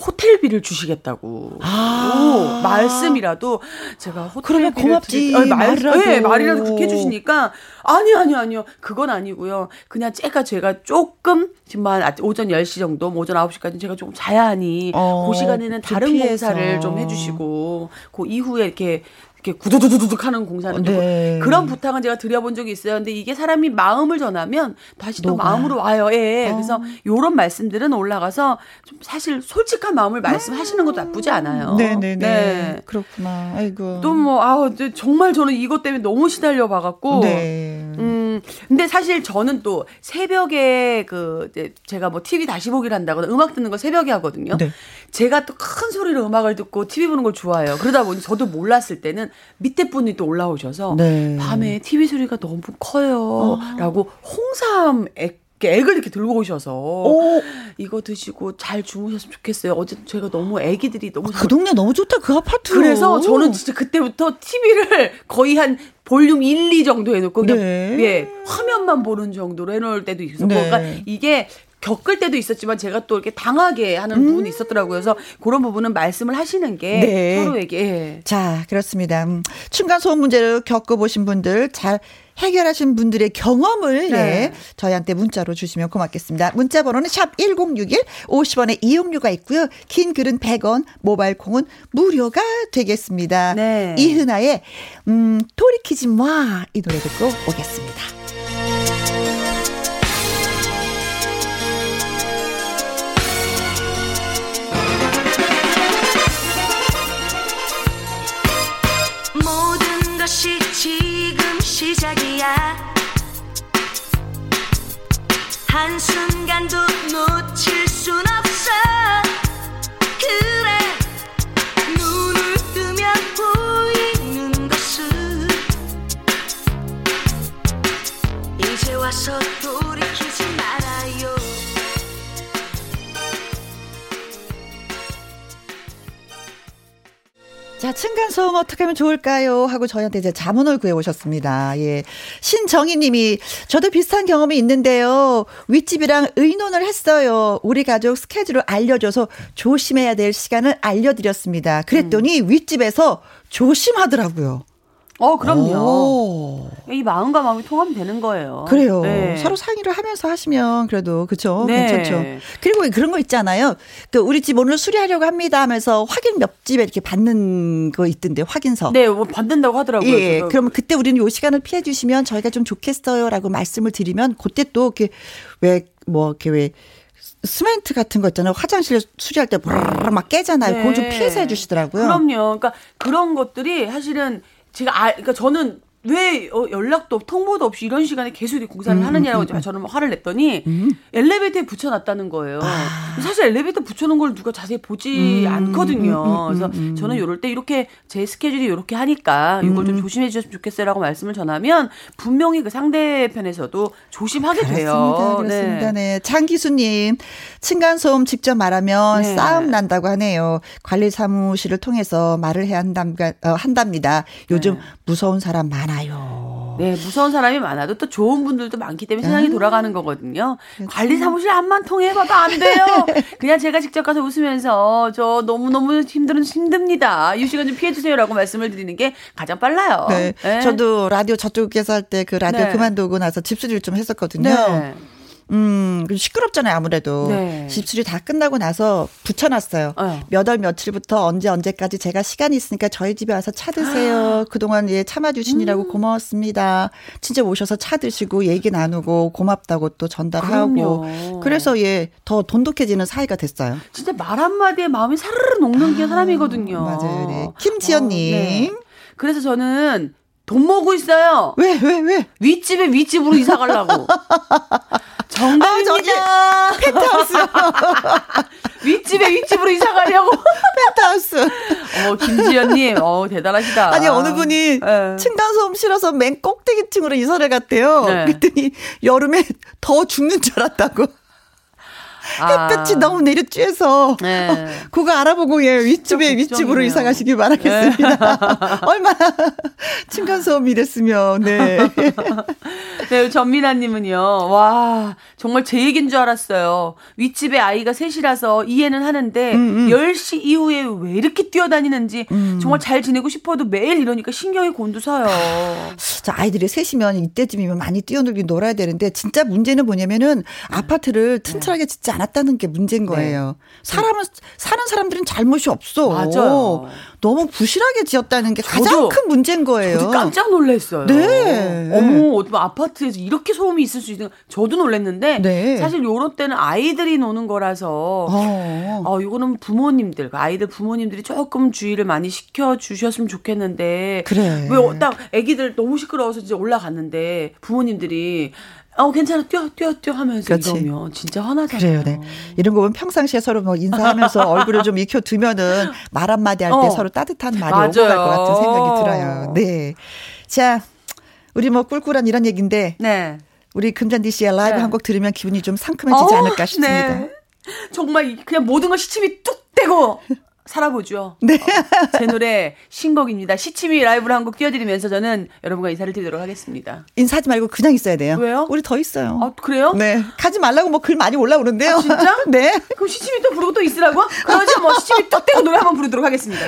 호텔비를 주시겠다고. 아. 오, 말씀이라도 제가 호텔비를 그러면 고맙지, 드릴- 아니, 말, 말이라도. 네, 말이라도 그렇게 해주시니까 아니 아니 아니요 그건 아니고요. 그냥 제가 제가 조금 지금 한 오전 10시 정도 뭐 오전 9시까지 제가 조금 자야 하니 어, 그 시간에는 좀 다른. 공사를 좀 해주시고 그 이후에 이렇게 이렇게 구두두두둑 하는 공사는 좀 네. 그런 부탁은 제가 드려본 적이 있어요. 근데 이게 사람이 마음을 전하면 다시 또 녹아. 마음으로 와요. 예. 어. 그래서 요런 말씀들은 올라가서 좀 사실 솔직한 마음을 말씀하시는 것도 나쁘지 않아요. 네네네. 네. 그렇구나. 아이고. 또 뭐 아우 정말 저는 이것 때문에 너무 시달려 봐갖고 네. 음, 근데 사실 저는 또 새벽에 그 제가 뭐 TV 다시 보기를 한다거나 음악 듣는 걸 새벽에 하거든요. 네. 제가 또 큰 소리로 음악을 듣고 TV 보는 걸 좋아해요. 그러다 보니 저도 몰랐을 때는 밑에 분이 또 올라오셔서 네. 밤에 TV 소리가 너무 커요라고 홍삼 액 액을 이렇게 들고 오셔서 오, 이거 드시고 잘 주무셨으면 좋겠어요. 어제 제가 너무 애기들이 너무 그 동네 너무 좋다. 그 아파트. 그래서 저는 진짜 그때부터 TV를 거의 한 볼륨 1, 2 정도 해놓고 그냥 네. 예 화면만 보는 정도로 해놓을 때도 있었고 네. 그러니까 이게 겪을 때도 있었지만 제가 또 이렇게 당하게 하는 부분이 있었더라고요. 그래서 그런 부분은 말씀을 하시는 게 음. 네. 서로에게 예. 자, 그렇습니다. 음, 층간 소음 문제를 겪어보신 분들 잘 해결하신 분들의 경험을 네. 네, 저희한테 문자로 주시면 고맙겠습니다. 문자 번호는 샵 1061, 50원의 이용료가 있고요. 긴 글은 100원, 모바일 콩은 무료가 되겠습니다. 네. 이은아의 음, 돌이키지 마. 이 노래 듣고 오겠습니다. 것이 지금 시작이야. 한순간도 놓칠 순 없어. 그래 눈을 뜨면 보이는 것은 이제 와서 돌이키 자, 층간소음 어떻게 하면 좋을까요? 하고 저희한테 이제 자문을 구해 오셨습니다. 예. 신정희 님이 저도 비슷한 경험이 있는데요. 윗집이랑 의논을 했어요. 우리 가족 스케줄을 알려줘서 조심해야 될 시간을 알려드렸습니다. 그랬더니 윗집에서 조심하더라고요. 어 그럼요. 오. 이 마음과 마음이 통하면 되는 거예요. 그래요. 네. 서로 상의를 하면서 하시면 그래도 그쵸 네. 괜찮죠. 그리고 그런 거 있잖아요. 그 우리 집 오늘 수리하려고 합니다 하면서 확인 몇 집에 이렇게 받는 거 있던데 확인서. 네, 뭐 받는다고 하더라고요. 예, 저도. 그러면 그때 우리는 요 시간을 피해 주시면 저희가 좀 좋겠어요라고 말씀을 드리면 그때 또 이렇게 왜 뭐 이렇게 왜 스멘트 같은 거 있잖아요. 화장실 수리할 때 막 깨잖아요. 그건 좀 네. 피해서 해 주시더라고요. 그럼요. 그러니까 그런 것들이 사실은 제가 아, 그러니까 저는 왜 어, 연락도 없- 통보도 없이 이런 시간에 계속 이렇게 공사를 음, 하느냐고 저는 막 화를 냈더니 엘리베이터에 붙여놨다는 거예요. 아. 사실 엘리베이터 붙여놓은 걸 누가 자세히 보지 음, 않거든요. 그래서 저는 요럴 때 이렇게 제 스케줄이 이렇게 하니까 이걸 음. 좀 조심해 주셨으면 좋겠어요라고 말씀을 전하면 분명히 그 상대편에서도 조심하게 돼요. 그렇습니다. 그렇습니다. 네. 장기수님, 층간소음 직접 말하면 네. 싸움 난다고 하네요. 관리 사무실을 통해서 말을 해야 한답, 어, 한답니다. 요즘 네. 무서운 사람 많아요. 네, 무서운 사람이 많아도 또 좋은 분들도 많기 때문에 세상이 음. 돌아가는 거거든요. 그렇죠. 관리 사무실 한만 통해봐도 안 돼요. 그냥 제가 직접 가서 웃으면서 저 너무너무 힘들은 힘듭니다. 이 시간 좀 피해주세요라고 말씀을 드리는 게 가장 빨라요. 네. 네. 저도 라디오 저쪽에서 할 때 그 라디오 네. 그만두고 나서 집수리를 좀 했었거든요. 네. 음, 시끄럽잖아요, 아무래도. 네. 집수리 다 끝나고 나서 붙여놨어요. 어. 몇월 며칠부터 언제 언제까지 제가 시간이 있으니까 저희 집에 와서 차 드세요. 그동안 예, 참아주시느라고 음. 고마웠습니다. 진짜 오셔서 차 드시고 얘기 나누고 고맙다고 또 전달하고. 그럼요. 그래서 예, 더 돈독해지는 사이가 됐어요. 진짜 말 한마디에 마음이 사르르 녹는 게 사람이거든요. 아, 맞아요. 네. 김지연님. 어, 네. 그래서 저는 돈 모으고 있어요. 왜, 왜, 왜? 윗집에 윗집으로 이사 가려고. 정답입니다. 아, 펜트하우스. 윗집에 윗집으로 이사 가려고. 펜트하우스. 어, 김지연님, 어, 대단하시다. 아니 어느 분이 네. 층간소음 싫어서 맨 꼭대기 층으로 이사를 갔대요. 네. 그랬더니 여름에 더 죽는 줄 알았다고. 아. 햇볕이 너무 내려쬐서 네. 그거 알아보고 예 윗집에. 윗집으로 이사 가시길 바라겠습니다. 얼마나 층간 소음이 됐으면 네. 네, 전민아님은요, 와, 정말 제 얘기인 줄 알았어요. 윗집에 아이가 셋이라서 이해는 하는데, 음, 10시 이후에 왜 이렇게 뛰어다니는지, 정말 잘 지내고 싶어도 매일 이러니까 신경이 곤두서요. 저 아이들이 셋이면 이때쯤이면 많이 뛰어놀긴 놀아야 되는데 진짜 문제는 뭐냐면은 아파트를 튼튼하게 짓지 않았다는 게 문제인 거예요. 사람은 사는 사람들은 잘못이 없어. 맞아요. 너무 부실하게 지었다는 게 가장 저도- 큰 문제인 거예요. 저도 깜짝 놀랐어요. 네. 어머, 아파트에서 이렇게 소음이 있을 수 있는, 저도 놀랐는데, 네. 사실 요런 때는 아이들이 노는 거라서, 어. 어, 이거는 부모님들, 그 아이들 부모님들이 조금 주의를 많이 시켜 주셨으면 좋겠는데. 그래. 왜딱 애기들 너무 시끄러워서 이제 올라갔는데 부모님들이 어, 괜찮아, 뛰어, 뛰어, 뛰어 하면서 그렇지. 이러면 진짜 화나잖아요. 그래요, 네. 이런 거 보면 평상시에 서로 뭐 인사하면서 얼굴을 좀 익혀 두면은 말 한마디 할때 어. 서로 따뜻한 말이 맞아요. 오고 갈 것 같은 생각이 들어요. 네. 자, 우리 뭐 꿀꿀한 이런 얘기인데, 네. 우리 금잔디 씨의 라이브 네. 한곡 들으면 기분이 좀 상큼해지지 어, 않을까 싶습니다. 네. 정말 그냥 모든 걸 시침이 뚝 떼고 살아보죠. 네. 어, 제 노래 신곡입니다. 시침이 라이브를 한곡 띄워드리면서 저는 여러분과 인사를 드리도록 하겠습니다. 인사하지 말고 그냥 있어야 돼요. 왜요? 우리 더 있어요. 아, 그래요? 네. 가지 말라고 뭐 글 많이 올라오는데요. 아, 진짜? 네. 그럼 시침이 또 부르고 또 있으라고? 그러죠. 뭐 시침이 뚝 떼고 노래 한번 부르도록 하겠습니다.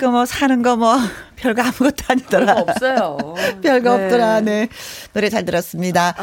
그까이 거 뭐 사는 거 뭐 별거 아무것도 아니더라. 별거 없어요. 별거 네. 없더라. 네. 노래 잘 들었습니다.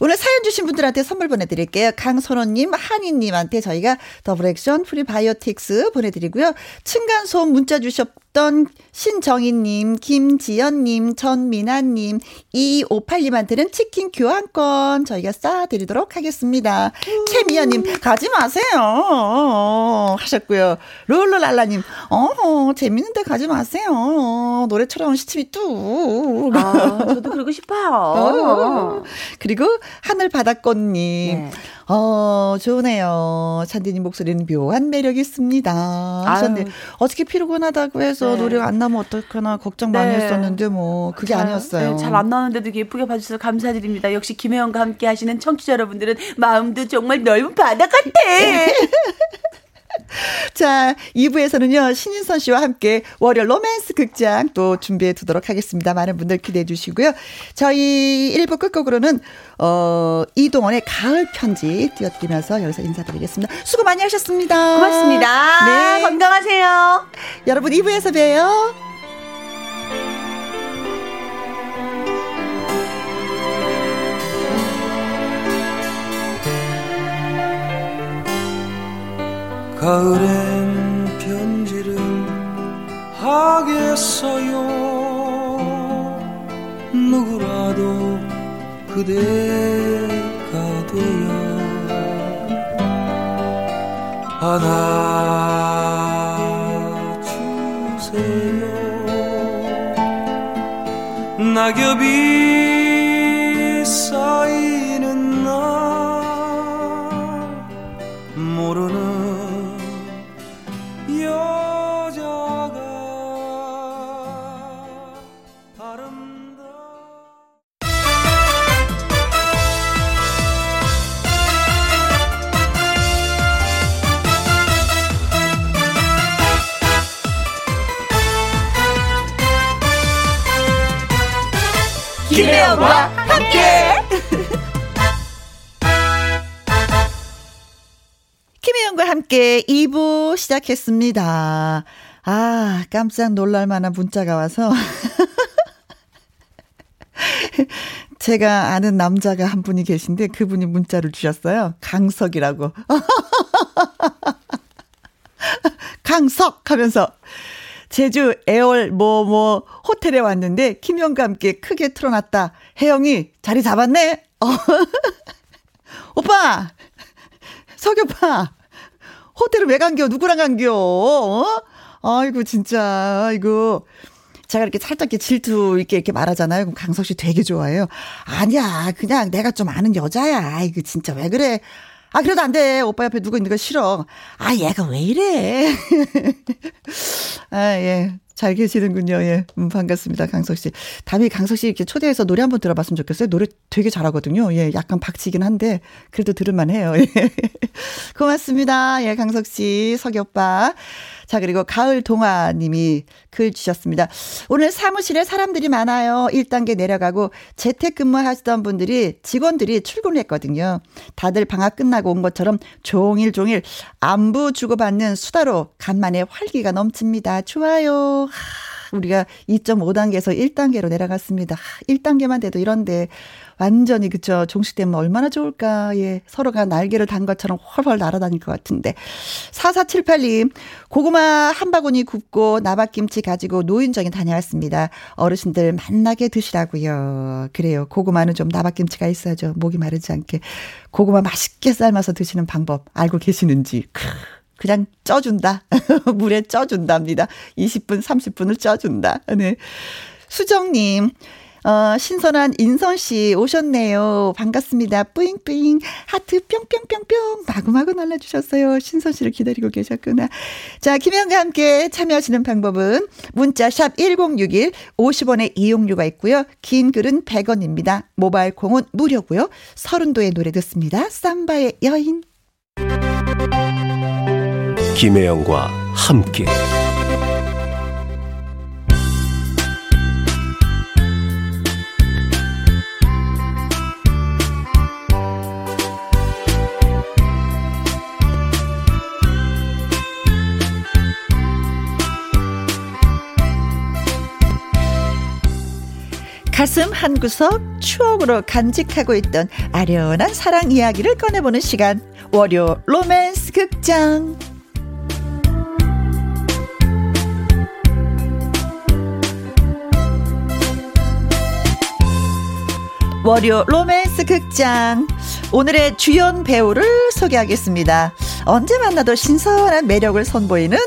오늘 사연 주신 분들한테 선물 보내드릴게요. 강선호님, 한희님한테 저희가 더블 액션 프리바이오틱스 보내드리고요. 층간소음 문자 주셨던 신정희님, 김지연님, 전민아님, 2258님한테는 치킨 교환권 저희가 쏴드리도록 하겠습니다. 최미연님, 가지 마세요. 하셨고요. 롤롤랄라님, 어, 재밌는데 가지 마세요. 노래처럼 시침이 뚝. 아, 저도 그러고 싶어요. 어. 그리고 하늘바닷꽃님. 네. 어, 좋네요. 찬디님 목소리는 묘한 매력 있습니다. 아유. 어떻게 피곤하다고 해서 네. 노래가 안 나면 어떡하나 걱정 많이 네. 했었는데, 뭐, 그게 잘- 아니었어요. 네, 잘안 나오는데도 예쁘게 봐주셔서 감사드립니다. 역시 김혜영과 함께 하시는 청취자 여러분들은 마음도 정말 넓은 바다 같아. 자, 2부에서는요, 신인선 씨와 함께 월요 로맨스 극장 또 준비해 두도록 하겠습니다. 많은 분들 기대해 주시고요. 저희 1부 끝곡으로는, 어, 이동원의 가을 편지 띄워드리면서 여기서 인사드리겠습니다. 수고 많이 하셨습니다. 고맙습니다. 네. 건강하세요. 여러분 2부에서 봬요. 가을엔 편지를 하겠어요. 누구라도 그대가 되어 안아주세요. 낙엽이 시작했습니다. 아, 깜짝 놀랄 만한 문자가 와서. 제가 아는 남자가 한 분이 계신데 그분이 문자를 주셨어요. 강석이라고. 강석 하면서 제주 애월 뭐뭐 호텔에 왔는데 김영과 함께 크게 틀어놨다. 혜영이 자리 잡았네. 어. 오빠, 석 오빠, 호텔을 왜 간겨? 누구랑 간겨? 어? 아이고 진짜 아이고. 제가 이렇게 살짝 이렇게 질투 있게 이렇게 말하잖아요. 그럼 강석 씨 되게 좋아해요. 아니야, 그냥 내가 좀 아는 여자야. 아이고 진짜 왜 그래? 아 그래도 안 돼. 오빠 옆에 누구 있는 거 싫어. 아 얘가 왜 이래? 아 예. 잘 계시는군요. 예. 음, 반갑습니다. 강석 씨. 다음에 강석 씨 이렇게 초대해서 노래 한번 들어봤으면 좋겠어요. 노래 되게 잘하거든요. 예. 약간 박치긴 한데, 그래도 들을만 해요. 예. 고맙습니다. 예. 강석 씨, 석이 오빠. 자, 그리고 가을 동화 님이 글 주셨습니다. 오늘 사무실에 사람들이 많아요. 1단계 내려가고 재택근무 하시던 분들이 직원들이 출근했거든요. 다들 방학 끝나고 온 것처럼 종일 종일 안부 주고받는 수다로 간만에 활기가 넘칩니다. 좋아요. 하, 우리가 2.5단계에서 1단계로 내려갔습니다. 하, 1단계만 돼도 이런데 완전히 그쵸 종식되면 얼마나 좋을까 예 서로가 날개를 단 것처럼 훨훨 날아다닐 것 같은데 4478님 고구마 한 바구니 굽고 나박김치 가지고 노인정에 다녀왔습니다 어르신들 만나게 드시라고요 그래요 고구마는 좀 나박김치가 있어야죠 목이 마르지 않게 고구마 맛있게 삶아서 드시는 방법 알고 계시는지 크. 그냥 쪄준다. 물에 쪄준답니다. 20분, 30분을 쪄준다. 네. 수정님, 어, 신선한 인선 씨 오셨네요. 반갑습니다. 뿌잉뿌잉. 하트 뿅뿅뿅뿅. 마구마구 날라주셨어요. 신선 씨를 기다리고 계셨구나. 자, 김현과 함께 참여하시는 방법은 문자 샵 1061 50원의 이용료가 있고요. 긴 글은 100원입니다. 모바일 콩은 무료고요. 서른도의 노래 듣습니다. 삼바의 여인. 김혜영과 함께 가슴 한 구석 추억으로 간직하고 있던 아련한 사랑 이야기를 꺼내보는 시간. 월요 로맨스 극장. 월요 로맨스 극장. 오늘의 주연 배우를 소개하겠습니다. 언제 만나도 신선한 매력을 선보이는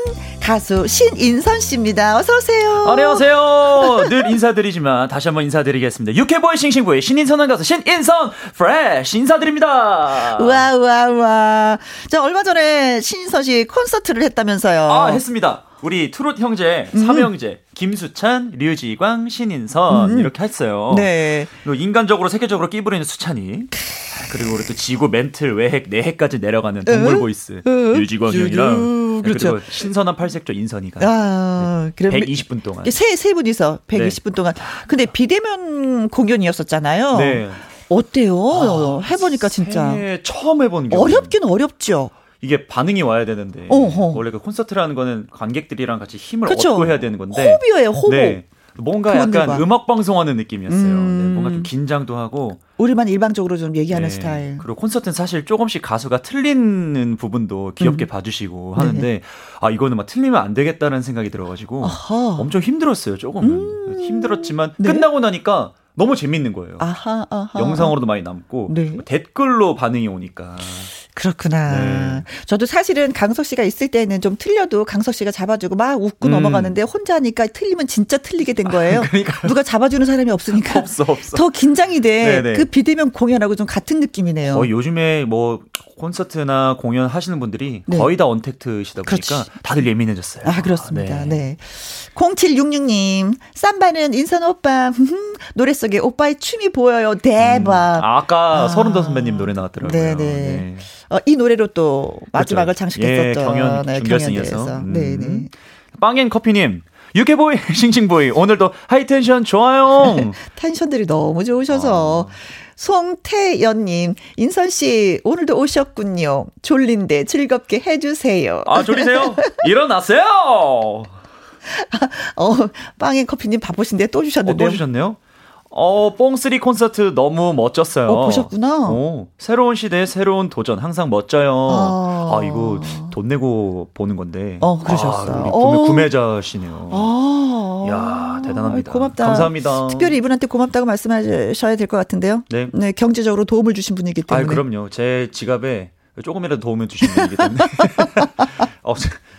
가수 신인선 씨입니다. 어서 오세요. 안녕하세요. 늘 인사드리지만 다시 한번 인사드리겠습니다. 유쾌보이 싱싱보이 신인선한 가수 신인선 fresh 인사드립니다. 우와 우와 우와. 자 얼마 전에 신인선 씨 콘서트를 했다면서요. 아 했습니다. 우리 트롯 형제 음. 삼형제 김수찬, 류지광, 신인선 이렇게 했어요. 음. 네. 또 인간적으로 세계적으로 끼부리는 수찬이 그리고 우리 또 지구 맨틀 외핵 내핵까지 내려가는 동굴 voice 류지광 유- 형이랑 그렇죠. 그리고 신선한 팔색조 인선이가 아, 그럼 120분 동안 세, 세 분이서 120분 동안. 근데 비대면 공연이었었잖아요. 네. 어때요? 해보니까 진짜. 처음 해본 경우 어렵긴 어렵죠. 이게 반응이 와야 되는데 어허. 원래 그 콘서트라는 거는 관객들이랑 같이 힘을 그쵸. 얻고 해야 되는 건데 호흡이에요, 호흡. 네. 뭔가 그분들과. 약간 음악 방송하는 느낌이었어요. 음. 네, 뭔가 좀 긴장도 하고 우리만 일방적으로 좀 얘기하는 네. 스타일. 그리고 콘서트는 사실 조금씩 가수가 틀리는 부분도 귀엽게 음. 봐주시고 하는데 아 이거는 막 틀리면 안 되겠다는 생각이 들어가지고 아하. 엄청 힘들었어요. 조금은 힘들었지만 네. 끝나고 나니까 너무 재밌는 거예요. 아하, 아하. 영상으로도 많이 남고 네. 뭐 댓글로 반응이 오니까 그렇구나. 네. 저도 사실은 강석 씨가 있을 때는 좀 틀려도 강석 씨가 잡아주고 막 웃고 음. 넘어가는데 혼자 하니까 틀리면 진짜 틀리게 된 거예요. 그러니까요. 누가 잡아주는 사람이 없으니까. 없어 없어. 더 긴장이 돼. 네네. 그 비대면 공연하고 좀 같은 느낌이네요. 어, 요즘에 뭐 콘서트나 공연 하시는 분들이 네. 거의 다 언택트시다 보니까 그렇지. 다들 예민해졌어요. 아, 그렇습니다. 네. 네. 0766님, 쌈바는 인선 오빠, 노래 속에 오빠의 춤이 보여요. 대박. 아, 아까 아. 설운도 선배님 노래 나왔더라고요. 네네. 네. 어, 이 노래로 또 마지막을 그렇죠. 장식했었죠. 예, 경연 네, 준결승에서. 경연대회에서. 음. 네네. 빵앤커피님. 유쾌보이, 싱싱보이. 오늘도 high tension 좋아요. tension들이 너무 좋으셔서. 아. 송태연님, 인선씨, 오늘도 오셨군요. 졸린데 즐겁게 해주세요. 아, 졸리세요? 일어나세요! 어, 어, 빵앤 커피님 바쁘신데 또 주셨는데요. 또 주셨네요? 어, 뽕쓰리 콘서트 너무 멋졌어요. 어, 보셨구나. 어, 새로운 시대의 새로운 도전 항상 멋져요. 아. 아, 이거 돈 내고 보는 건데. 어, 그러셨어요. 아, 우리 어. 구매, 구매자시네요. 아, 이야, 대단합니다. 고맙다. 감사합니다. 특별히 이분한테 고맙다고 말씀하셔야 될 것 같은데요. 네. 경제적으로 도움을 주신 분이기 아, 때문에. 그럼요. 제 지갑에 조금이라도 도움을 주신 분이기 때문에. 어,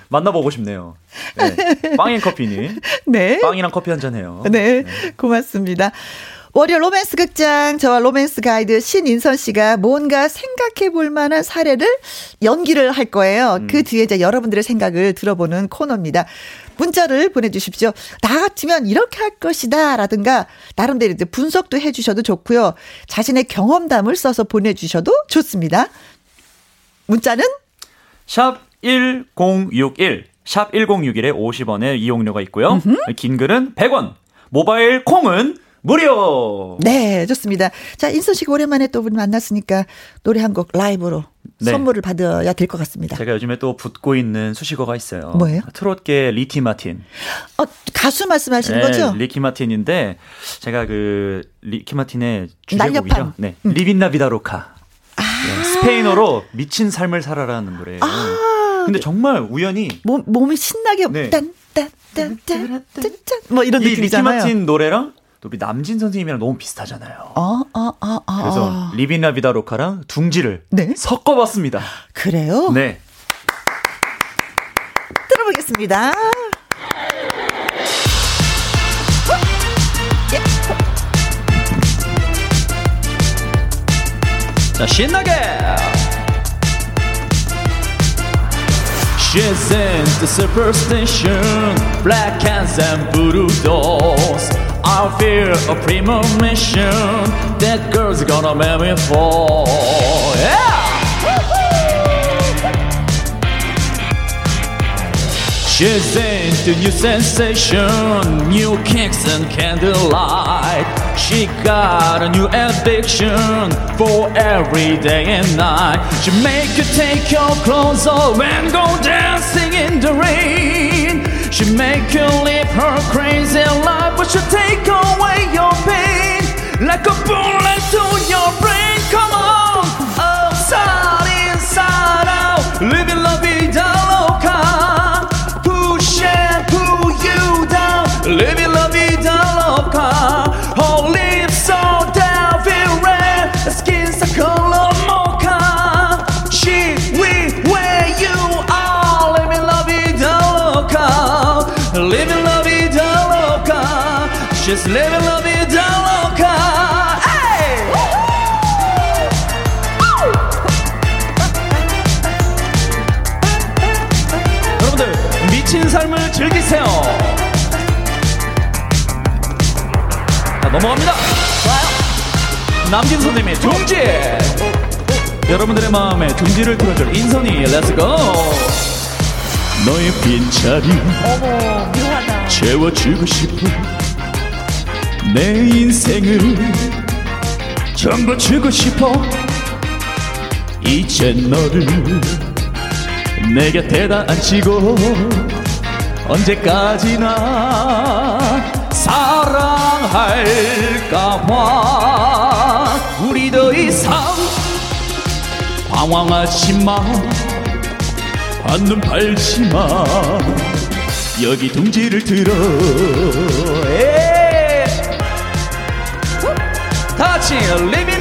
만나보고 싶네요. 네. 빵앤커피님. 네. 빵이랑 커피 한 잔 해요. 네, 고맙습니다. 월요 로맨스 극장 저와 로맨스 가이드 신인선 씨가 뭔가 생각해 볼 만한 사례를 연기를 할 거예요. 음. 그 뒤에 이제 여러분들의 생각을 들어보는 코너입니다. 문자를 보내주십시오. 나 같으면 이렇게 할 것이다. 라든가, 나름대로 이제 분석도 해주셔도 좋고요. 자신의 경험담을 써서 보내주셔도 좋습니다. 문자는 샵 1061. 샵 1061에 50원의 이용료가 있고요. 긴 글은 100원. 모바일 콩은 무료. 네, 좋습니다. 자, 인선 씨가 오랜만에 또분 만났으니까 노래 한 곡 라이브로 네. 선물을 받아야 될 것 같습니다. 제가 요즘에 또 붙고 있는 수식어가 있어요. 뭐예요? 트롯계 리키 마틴. 어, 가수 말씀하시는 네, 거죠? 리키 마틴인데 제가 그 리키 마틴의 주제곡이죠. 날렵한. 음. 네. Livin' la Vida Loca. 네, 스페인어로 미친 삶을 살아라는 노래예요. 아. 근데 정말 우연히 몸, 몸이 신나게 네. 딴딴딴딴딴 뭐 이런 이 리키 느낌이잖아요. 마틴 노래랑 또 우리 남진 선생님이랑 너무 비슷하잖아요. 어, 어, 어, 어. 그래서 리빈나비다로카랑 둥지를 네. 섞어봤습니다. 그래요? 네. 들어보겠습니다. 신나게. She's into superstition, black hands and voodoo dolls. I fear a premonition that girl's gonna make me fall. Yeah! She's into new sensation, new kicks and candlelight. She got a new addiction for every day and night. She make you take your clothes off and go dancing in the rain. She make you live her crazy life, but she take away your pain. like a bullet to your brain. Come on, outside, 남진 선생님의 둥지. 여러분들의 마음에 둥지를 틀어줄 인선이 let's go. 너의 빈자리 채워주고 싶어. 내 인생을 전부 주고 싶어. 이제 너를 내 곁에다 앉히고 언제까지나 사랑할까 봐 방황하지 마 한눈 팔지 마 여기 둥지를 들어. 에 다같이 Living la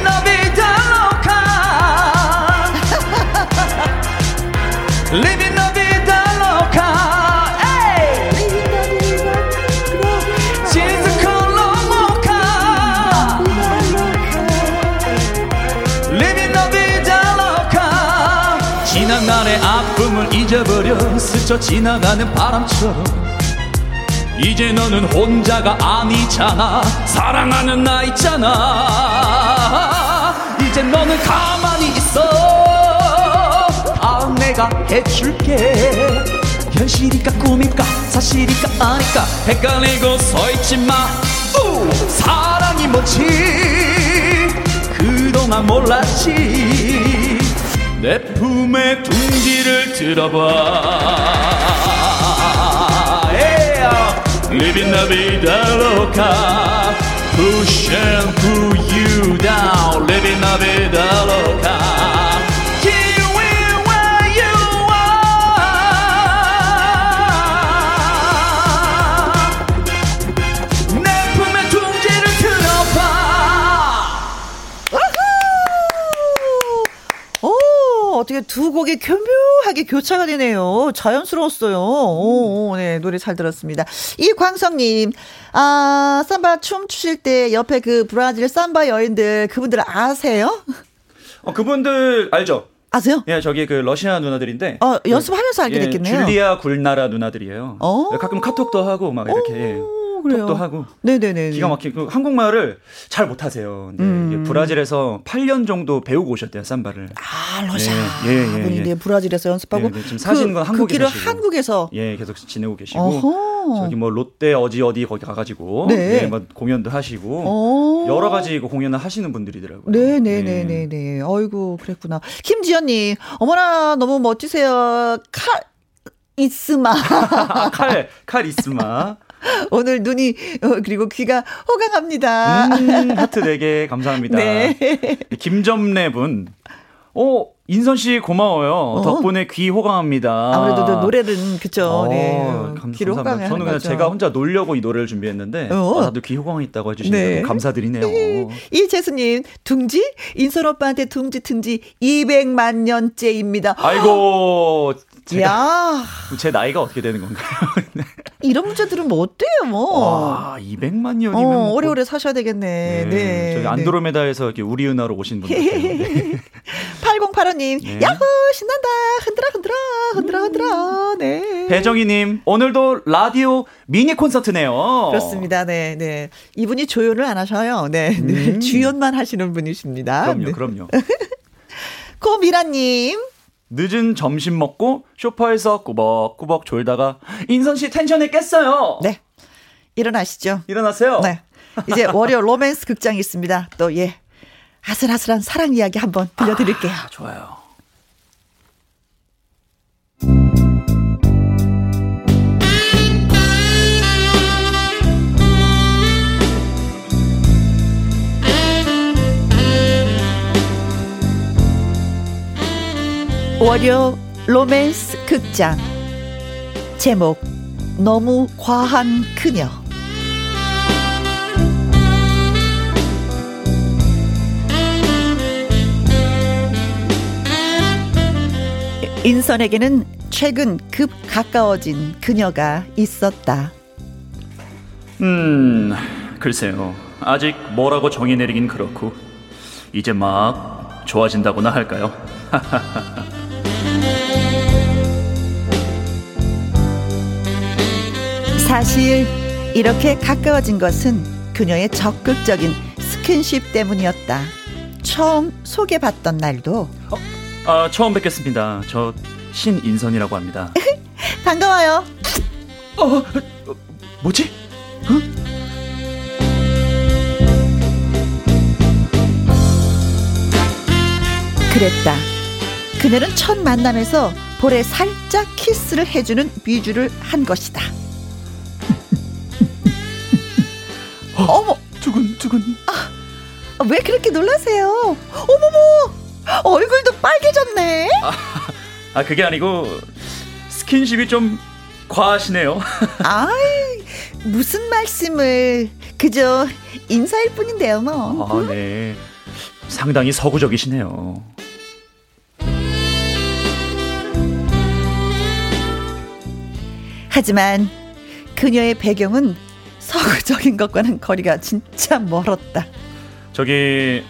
잊어버려. 스쳐 지나가는 바람처럼. 이제 너는 혼자가 아니잖아. 사랑하는 나 있잖아. 이제 너는 가만히 있어. 아 내가 해줄게. 현실일까 꿈일까 사실일까 아닐까. 헷갈리고 서있지 마. 우! 사랑이 뭔지 그동안 몰랐지 내 품에 둥지를 들어봐. Living la vida loca Push and pull you down Living la vida loca 어떻게 두 곡이 교묘하게 교차가 되네요. 자연스러웠어요. 오, 네, 노래 잘 들었습니다. 이광성님, 아, 삼바 춤 추실 때 옆에 그 브라질 삼바 여인들, 그분들 아세요? 어, 그분들 알죠? 아세요? 예, 저기 그 러시아 누나들인데. 어, 연습하면서 알게 예, 됐겠네요. 줄리아 굴나라 누나들이에요. 어. 가끔 카톡도 하고 막 이렇게 예, 오, 그래요. 톡도 하고. 네네네. 기가 막히고 한국말을 잘 못하세요. 근데 음. 브라질에서 8년 정도 배우고 오셨대요 삼바를. 아, 러시아 예, 예, 예, 예. 브라질에서 연습하고. 예, 네, 지금 사시는 건 한국에 그 길을 사시고. 한국에서. 예, 계속 지내고 계시고 어허. 저기 뭐 롯데 어디 어디 거기 가가지고 네. 예, 뭐 공연도 하시고 어. 여러 가지 그 공연을 하시는 분들이더라고요. 네네네네 네. 어이구, 그랬구나. 김지연님, 어머나, 너무 멋지세요. 칼, 이스마. 아, 칼, 칼 이스마. 오늘 눈이, 어, 그리고 귀가 호강합니다. 음, 하트 4개 감사합니다. 네. 김점래 분. 어, 인선 씨 고마워요. 덕분에 귀 호강합니다. 아무래도 또 노래는, 그쵸. 어, 네. 감, 감사합니다. 호강을 저는 그냥 거죠. 제가 혼자 놀려고 이 노래를 준비했는데 어. 아, 나도 귀 호강이 있다고 해주시니까 네. 감사드리네요. 이재수님, 둥지? 인선 오빠한테 둥지 튼지 200만 년째입니다. 아이고 제가 야제 나이가 어떻게 되는 건가요? 이런 문제 들으면 어때요, 뭐. 와, 200만 년이면 어, 뭐 오래오래 사셔야 되겠네. 네, 네. 저기 안드로메다에서 이렇게 우리 은하로 오신 분들. 네. 8085님, 네. 야호! 신난다! 흔들어, 흔들어! 흔들어, 흔들어! 네. 배정희님 오늘도 라디오 미니 콘서트네요. 그렇습니다. 네, 네. 이분이 조연을 안 하셔요. 네. 네. 주연만 하시는 분이십니다. 음. 그럼요, 네. 그럼요. 고미라님. 늦은 점심 먹고 쇼파에서 꾸벅꾸벅 졸다가 인선 씨 텐션에 깼어요. 네. 일어나시죠. 일어나세요. 네. 이제 월요 로맨스 극장이 있습니다. 또, 예. 아슬아슬한 사랑 이야기 한번 들려드릴게요. 아, 좋아요. 월요 로맨스 극장 제목 너무 과한 그녀 인선에게는 최근 급 가까워진 그녀가 있었다. 음, 글쎄요. 아직 뭐라고 정의 내리긴 그렇고 이제 막 좋아진다고나 할까요? 사실 이렇게 가까워진 것은 그녀의 적극적인 스킨십 때문이었다. 처음 소개받던 날도 아, 처음 뵙겠습니다. 저 신인선이라고 합니다. 반가워요. 어, 뭐지? 그랬다. 그녀는 첫 만남에서 볼에 살짝 키스를 해주는 위주를 한 것이다. 어머, 두근두근. 아, 왜 그렇게 놀라세요? 어머머, 얼굴도 빨개졌네. 아, 그게 아니고 스킨십이 좀 과하시네요. 아이, 무슨 말씀을. 그저 인사일 뿐인데요, 뭐. 아, 네. 상당히 서구적이시네요. 하지만 그녀의 배경은 서구적인 것과는 거리가 진짜 멀었다. 저기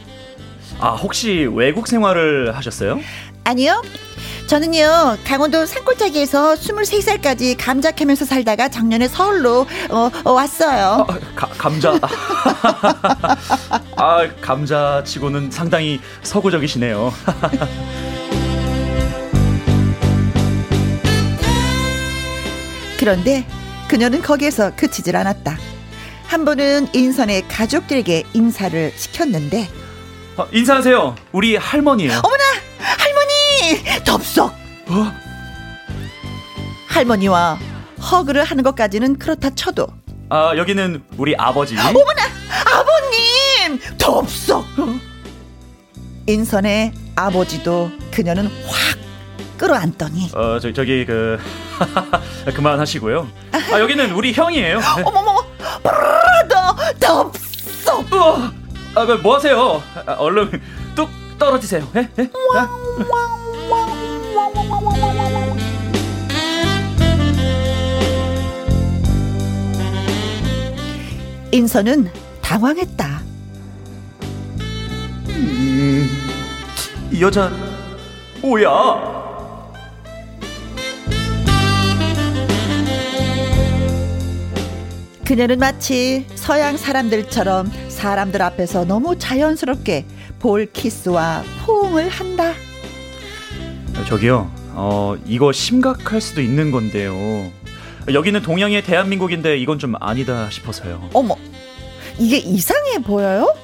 아, 혹시 외국 생활을 하셨어요? 아니요. 저는요, 강원도 산골짜기에서 23살까지 감자 캐면서 살다가 작년에 서울로 어, 어, 왔어요. 아, 가, 감자. 아, 감자 치고는 상당히 서구적이시네요. 그런데 그녀는 거기에서 그치질 않았다. 한 번은 인선의 가족들에게 인사를 시켰는데 어, 인사하세요. 우리 할머니예요. 어머나 할머니 덥석 어? 할머니와 허그를 하는 것까지는 그렇다 쳐도 아, 여기는 우리 아버지. 어머나 아버님 덥석 인선의 아버지도 그녀는 확 끌어안더니 어, 저, 저기 그 그만하시고요. 아, 여기는 우리 형이에요. 어머머 어, 아, 그, 뭐 하세요? 아, 얼른 뚝 떨어지세요. 예? 인선은 당황했다. 음, 이 여자 뭐야? 그녀는 마치 서양 사람들처럼 사람들 앞에서 너무 자연스럽게 볼 키스와 포옹을 한다. 저기요, 어, 이거 심각할 수도 있는 건데요. 여기는 동양의 대한민국인데 이건 좀 아니다 싶어서요. 어머, 이게 이상해 보여요?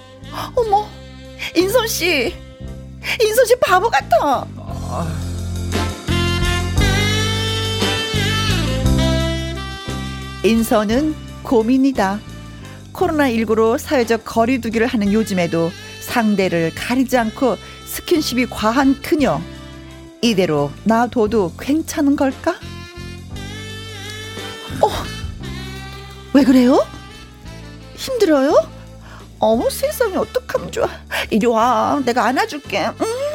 어머, 인선 씨, 인선 씨 바보 같아. 인선은 고민이다. 코로나19로 사회적 거리두기를 하는 요즘에도 상대를 가리지 않고 스킨십이 과한 그녀. 이대로 놔둬도 괜찮은 걸까? 어, 왜 그래요? 힘들어요? 어머 세상에 어떡하면 좋아 이리 와 내가 안아줄게 응?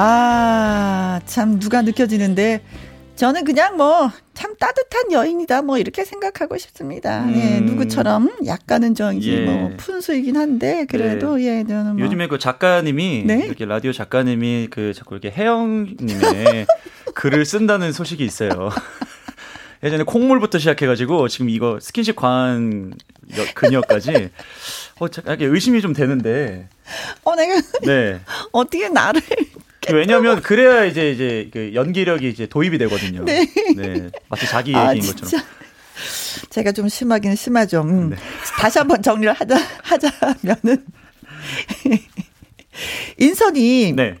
아, 참 누가 느껴지는데 저는 그냥 뭐 참 따뜻한 여인이다 뭐 이렇게 생각하고 싶습니다. 예, 음. 누구처럼 약간은 저기 예. 뭐 푼수이긴 한데 그래도 예, 저는 뭐 요즘에 그 작가님이 네? 이렇게 라디오 작가님이 그 자꾸 이렇게 혜영님의 글을 쓴다는 소식이 있어요. 예전에 콩물부터 시작해가지고 지금 이거 스킨십 여- 그녀까지 어, 자- 약간 의심이 좀 되는데 어 내가 네 어떻게 나를 왜냐하면 그래야 이제 이제 그 연기력이 이제 도입이 되거든요. 네. 마치 자기 아 얘기인 진짜 것처럼. 제가 좀 심하긴 심하죠. 음. 네. 다시 한번 정리를 하자 하자면은 인선이 네.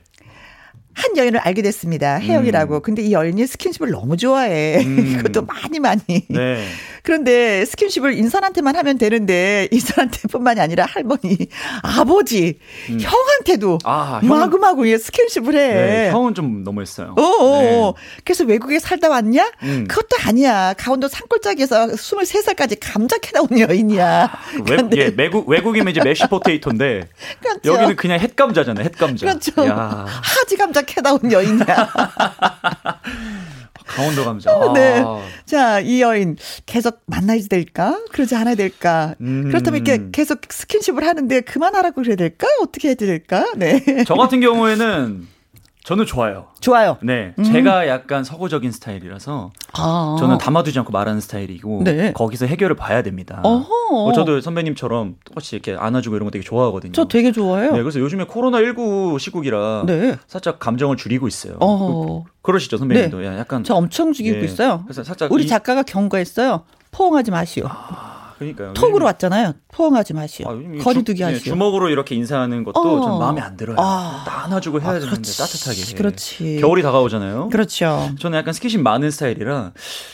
한 여인을 알게 됐습니다. 혜영이라고. 근데 이 여인이 스킨십을 너무 좋아해. 음. 이것도 많이 많이. 네. 그런데 스킨십을 인선한테만 하면 되는데 인선한테뿐만이 아니라 할머니, 아버지, 형한테도 음. 아, 형은- 마구마구 얘 스킨십을 해. 네, 형은 좀 너무했어요. 어, 네. 그래서 외국에 살다 왔냐? 음. 그것도 아니야. 강원도 산골짜기에서 23살까지 감자 캐다 온 여인이야. 외, 예, 외국 외국이면 이제 mashed potato인데 그렇죠. 여기는 그냥 햇감자잖아요. 햇감자. 그렇죠. 야, 하지 감자 캐다 온 여인이야. 강원도 감자. 네. 아. 자, 이 여인 계속 만나야 될까? 그러지 않아야 될까? 음. 그렇다면 이렇게 계속 스킨십을 하는데 그만하라고 그래야 될까? 어떻게 해야 될까? 네. 저 같은 경우에는 저는 좋아요. 좋아요. 네, 제가 약간 서구적인 스타일이라서 아. 저는 담아두지 않고 말하는 스타일이고 네. 거기서 해결을 봐야 됩니다. 어허. 뭐 저도 선배님처럼 똑같이 이렇게 안아주고 이런 거 되게 좋아하거든요. 저 되게 좋아해요. 네, 그래서 요즘에 코로나 19 시국이라 네. 살짝 감정을 줄이고 있어요. 어. 그러시죠 선배님도? 야, 약간 저 엄청 죽이고 네. 있어요. 그래서 살짝 우리 이- 작가가 경고했어요. 포옹하지 마시오. 그러니까요. 톡으로 왔잖아요. 포옹하지 마시오. 아, 거리두기 주, 네, 하시오. 주먹으로 이렇게 인사하는 것도 어. 전 마음에 안 들어요. 아. 딱 안아주고 해야 아, 되는데. 따뜻하게. 그렇지. 겨울이 다가오잖아요. 그렇죠. 저는 약간 스킨십 많은 스타일이라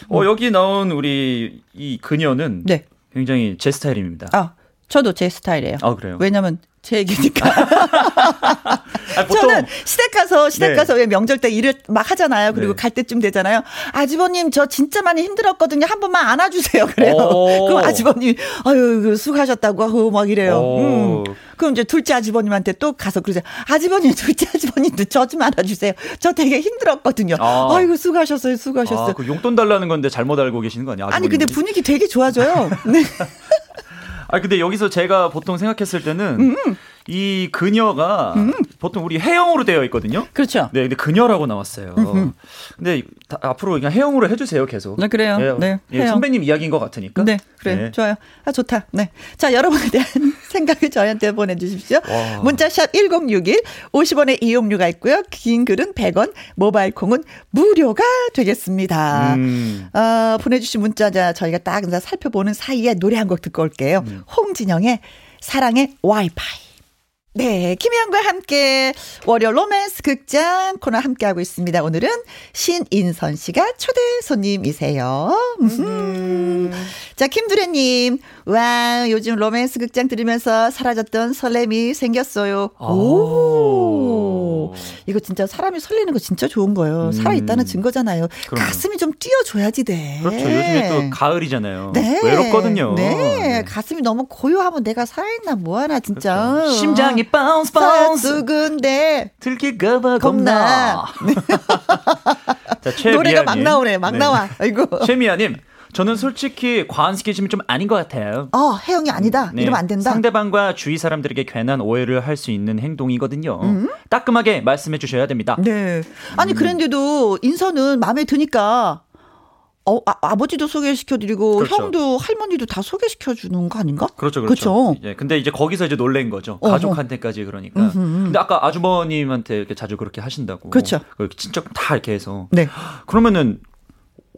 어, 여기 나온 우리 이 그녀는 네. 굉장히 제 스타일입니다. 아, 저도 제 스타일이에요. 아, 그래요? 왜냐면 제 얘기니까. 아, 보통 저는 시댁 가서 시댁 네. 가서 왜 명절 때 일을 막 하잖아요. 그리고 네. 갈 때쯤 되잖아요. 아주버님 저 진짜 많이 힘들었거든요. 한 번만 안아주세요. 그래요. 오. 그럼 아주버님 아유 그 수고하셨다고 하고 막 이래요. 오. 음. 그럼 이제 둘째 아주버님한테 또 가서 그러죠. 아주버님 둘째 아주버님도 저 좀 안아주세요. 저 되게 힘들었거든요. 아. 아. 이고 수고하셨어요. 수고하셨어요. 아, 그 용돈 달라는 건데 잘못 알고 계시는 거 아니야? 아니 근데? 분위기 되게 좋아져요. 네. 아 근데 여기서 제가 보통 생각했을 때는 음. 이 그녀가 보통 우리 해영으로 되어 있거든요. 그렇죠. 네, 근데 그녀라고 나왔어요. 근데 다- 앞으로 그냥 해영으로 해주세요, 계속. 네, 그래요. 예, 네, 예. 선배님 이야기인 것 같으니까. 네, 그래. 네. 좋아요. 아, 좋다. 네. 자, 여러분에 대한 생각을 저희한테 보내주십시오. 와. 문자샵 1061, 50원의 이용료가 있고요. 긴 글은 100원, 모바일 콩은 무료가 되겠습니다. 음. 어, 보내주신 문자, 자, 저희가 딱 살펴보는 사이에 노래 한 곡 듣고 올게요. 음. 홍진영의 사랑의 와이파이. 네, 김혜영과 함께 월요 로맨스 극장 코너 함께하고 있습니다. 오늘은 신인선 씨가 초대 손님이세요. 음. 자, 김두래님. 와, 요즘 로맨스 극장 들으면서 사라졌던 설렘이 생겼어요. 오. 이거 진짜 사람이 설레는 거 진짜 좋은 거예요. 살아있다는 증거잖아요. 그럼요. 가슴이 좀 뛰어줘야지 돼. 그렇죠. 요즘에 또 가을이잖아요. 네. 외롭거든요. 네. 가슴이 너무 고요하면 내가 살아있나 뭐하나 진짜. 그렇죠. 심장이 bounce 사 bounce 두근대 들킬까봐 겁나. 겁나. 자. 노래가 막 나오네. 막 네. 나와. 아이고. 최미아님, 저는 솔직히 과한 스킨십은 좀 아닌 것 같아요. 어, 혜영이 아니다. 네, 이러면 안 된다. 상대방과 주위 사람들에게 괜한 오해를 할 수 있는 행동이거든요. 따끔하게 말씀해 주셔야 됩니다. 음? 네. 아니 음. 그런데도 인선은 마음에 드니까 어, 아, 버지도 소개시켜드리고 그렇죠. 형도 할머니도 다 소개시켜주는 거 아닌가? 그렇죠, 그렇죠. 그쵸? 예, 근데 이제 거기서 이제 놀란 거죠. 어허. 가족한테까지 그러니까. 음흠. 근데 아까 아주버님한테 이렇게 자주 그렇게 하신다고. 그렇죠. 그 친척 다 이렇게 해서. 네. 그러면은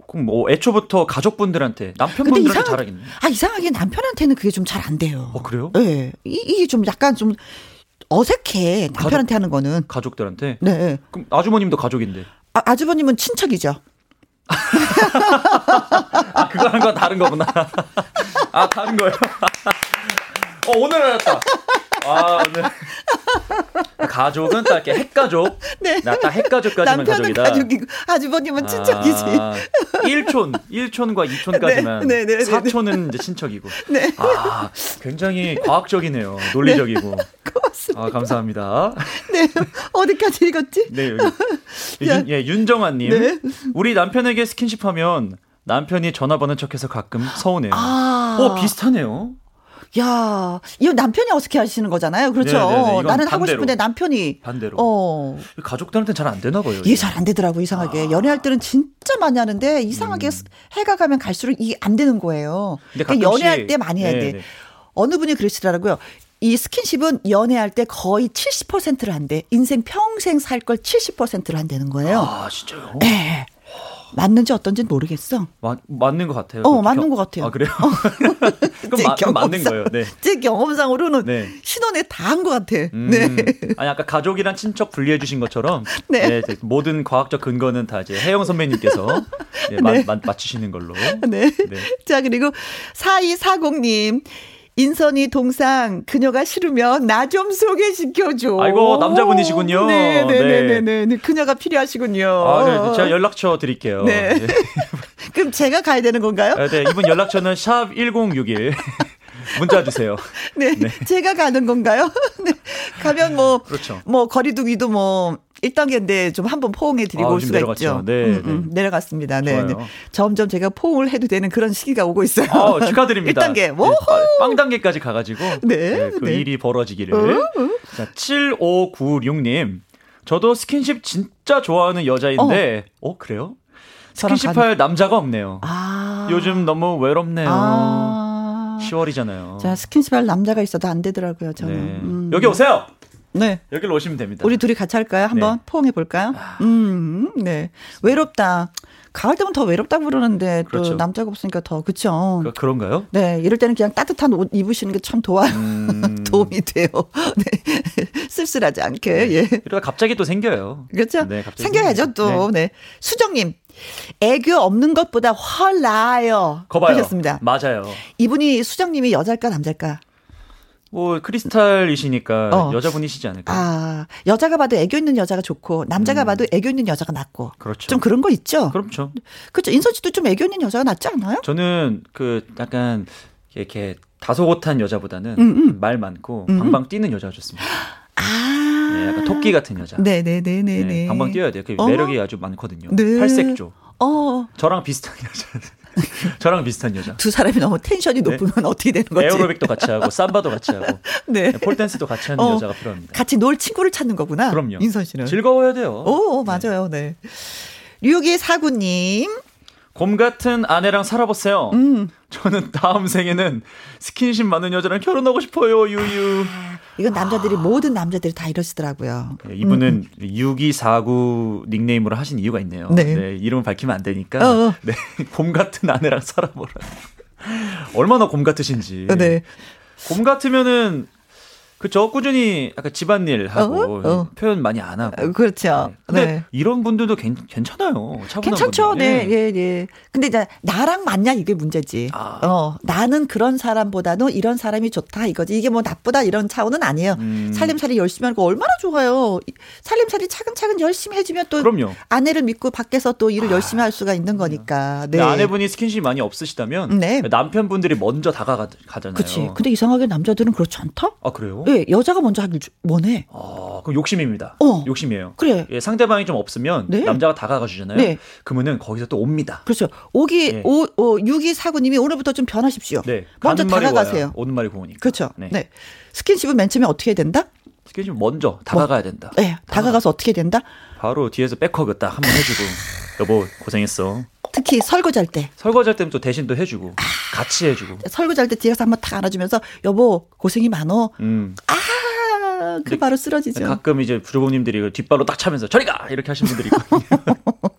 그럼 뭐 애초부터 가족분들한테 남편분들한테 이상 잘하겠네. 아 이상하게 남편한테는 그게 좀 잘 안 돼요. 어 그래요? 네. 이, 이게 좀 약간 좀 어색해 남편한테 하는 거는. 가족들한테. 네. 그럼 아주머님도 가족인데. 아, 아주버님은 친척이죠. 아 그거 하는 건 다른 거구나. 아 다른 거예요. 어 오늘 알았다. 아 오늘 가족은 딱 이렇게 핵가족. 네. 나딱 핵가족까지만 가족이다. 가족이고 아주버님은 친척이지. 아, 1촌, 1촌과 2촌까지만. 네, 네, 네, 네, 4촌은 이제 친척이고. 네. 아, 굉장히 과학적이네요. 논리적이고. 고맙습니다. 아, 감사합니다. 네. 어디까지 읽었지? 네, 여기. 윤, 예, 윤정환 님. 네. 우리 남편에게 스킨십 하면 남편이 전화 버는 척해서 가끔 서운해요. 아. 어, 비슷하네요. 야, 이거 남편이 어떻게 하시는 거잖아요. 그렇죠. 네, 네, 네. 나는 하고 반대로. 싶은데 남편이 반대로. 어. 가족들한테는 잘 안 되나 봐요. 이게 잘 안 되더라고 이상하게 아. 연애할 때는 진짜 많이 하는데 이상하게 해가 가면 갈수록 이게 안 되는 거예요. 음. 그러니까 연애할 때 많이 해야 네, 돼. 네. 어느 분이 그러시더라고요. 이 스킨십은 연애할 때 거의 70%를 한대. 인생 평생 살 걸 70%를 한다는 거예요. 아, 진짜요? 네. 맞는지 어떤지는 모르겠어. 마, 맞는 것 같아요. 어, 그렇게 맞는 경- 것 같아요. 아, 그래요? 그럼, 마, 그럼 맞는 거예요. 네. 제 경험상으로는 네. 신혼에 다 한 것 같아. 음, 네. 아니 아까 가족이랑 친척 분리해 주신 것처럼 네. 네, 모든 과학적 근거는 다 이제 혜영 선배님께서 네, 마- 마- 맞추시는 걸로. 네. 네. 자, 그리고 4240님. 인선이 동상 그녀가 싫으면 나 좀 소개시켜줘. 아이고, 남자분이시군요. 네, 네, 네, 네. 네. 그녀가 필요하시군요. 아, 네, 제가 연락처 드릴게요. 네. 그럼 제가 가야 되는 건가요? 네, 네, 이분 연락처는 샵 1061. 문자 주세요. 네. 제가 가는 건가요? 네. 가면 뭐, 그렇죠. 뭐, 거리두기도 뭐, 1단계인데 좀 한번 포옹해 드리고 아, 올좀 수가 내려갔죠. 있죠. 네, 음, 음, 내려갔습니다. 네. 네. 점점 제가 포옹을 해도 되는 그런 시기가 오고 있어요. 어, 축하드립니다. 1단계. 뭐? 빵 단계까지 가 가지고 네, 그 네. 일이 벌어지기를. 어, 자, 7596님. 저도 스킨십 진짜 좋아하는 여자인데, 어, 그래요? 저랑 스킨십 간- 할 남자가 없네요. 아. 요즘 너무 외롭네요. 아. 10월이잖아요. 자, 스킨십 할 남자가 있어도 안 되더라고요, 저는. 네. 음. 여기 오세요! 네. 여기로 오시면 됩니다. 우리 둘이 같이 할까요? 한번 네. 포옹해 볼까요? 음, 네. 외롭다. 가을 되면 더 외롭다고 그러는데 또 그렇죠. 남자가 없으니까 더 그쵸? 그, 그런가요? 네, 이럴 때는 그냥 따뜻한 옷 입으시는 게 참 도와 음, 도움이 돼요. 네. 쓸쓸하지 않게. 예. 이러다 갑자기 또 생겨요. 그렇죠? 네, 갑자기 생겨야죠 또. 네. 수정님. 애교 없는 것보다 훨 나아요. 거봐요. 하셨습니다. 맞아요. 이분이 수정님이 여자일까 남자일까? 뭐 크리스탈이시니까 어. 여자분이시지 않을까요? 아 여자가 봐도 애교 있는 여자가 좋고 남자가 봐도 애교 있는 여자가 낫고. 음. 그렇죠. 좀 그런 거 있죠. 그렇죠. 그렇죠. 인선 씨도 좀 애교 있는 여자가 낫지 않아요? 저는 그 약간 이렇게 다소곳한 여자보다는 음, 음. 말 많고 음. 방방 뛰는 여자가 좋습니다. 아. 네, 약간 토끼 같은 여자. 네네네네 네. 네, 네. 방방 뛰어야 돼요. 그 어. 매력이 아주 많거든요. 네. 팔색조. 어. 저랑 비슷한 여자. 저랑 비슷한 여자. 두 사람이 너무 텐션이 네. 높으면 어떻게 되는 거지? 에어로빅도 같이 하고 삼바도 같이 하고 네. 폴댄스도 같이 하는 어. 여자가 필요합니다. 같이 놀 친구를 찾는 거구나. 그럼요. 인선 씨는. 즐거워야 돼요. 오, 맞아요. 네. 류기 사구님. 곰 같은 아내랑 살아보세요. 음. 저는 다음 생에는 스킨십 많은 여자랑 결혼하고 싶어요. 유유. 이건 남자들이 모든 남자들이 다 이러시더라고요. 네, 이분은 6249 닉네임으로 하신 이유가 있네요. 네. 이름을 밝히면 안 되니까. 어, 어. 네. 곰 같은 아내랑 살아보라. 얼마나 곰 같으신지. 네. 곰 같으면은 그저 꾸준히 약간 집안일 하고 어, 어. 표현 많이 안 하고. 어, 그렇죠. 근데 네. 이런 분들도 괜, 괜찮아요. 괜찮죠. 분들. 네, 예, 예. 근데 이제 나랑 맞냐 이게 문제지. 아. 어, 나는 그런 사람보다는 이런 사람이 좋다 이거지. 이게 뭐 나쁘다 이런 차원은 아니에요. 음. 살림살이 열심히 하는 거 얼마나 좋아요. 이- 살림살이 차근차근 열심히 해주면 또 그럼요. 아내를 믿고 밖에서 또 일을 열심히 할 수가 있는 거니까. 네. 아내분이 스킨십 많이 없으시다면 네. 남편분들이 먼저 다가가잖아요. 그치. 근데 이상하게 남자들은 그렇지 않다? 아 그래요? 예, 여자가 먼저 하길 주- 원해. 아, 그럼 욕심입니다. 어. 욕심이에요. 그래. 예, 상대방이 좀 없으면 네. 남자가 다가가 주잖아요. 네. 그러면은 거기서 또 옵니다. 그렇죠. 오기, 예. 오, 오, 6249님이 오늘부터 좀 변하십시오. 네. 먼저 다가가세요. 오는 말이 고우니까. 그렇죠. 네. 네. 스킨십은 맨 처음에 어떻게 해야 된다? 스킨십 먼저 다가가야 된다. 네. 다가가서 어떻게 된다? 바로 뒤에서 back hug 딱 한번 해주고 여보 고생했어. 특히 설거지할 때. 설거지할 때는 또 대신 또 해주고 같이 해주고. 설거지할 때 뒤에서 한번 탁 안아주면서 여보 고생이 많어. 음. 아, 그 바로 쓰러지죠. 가끔 이제 부조부님들이 그 뒷발로 딱 차면서 저리 가 이렇게 하시는 분들이 있거든요.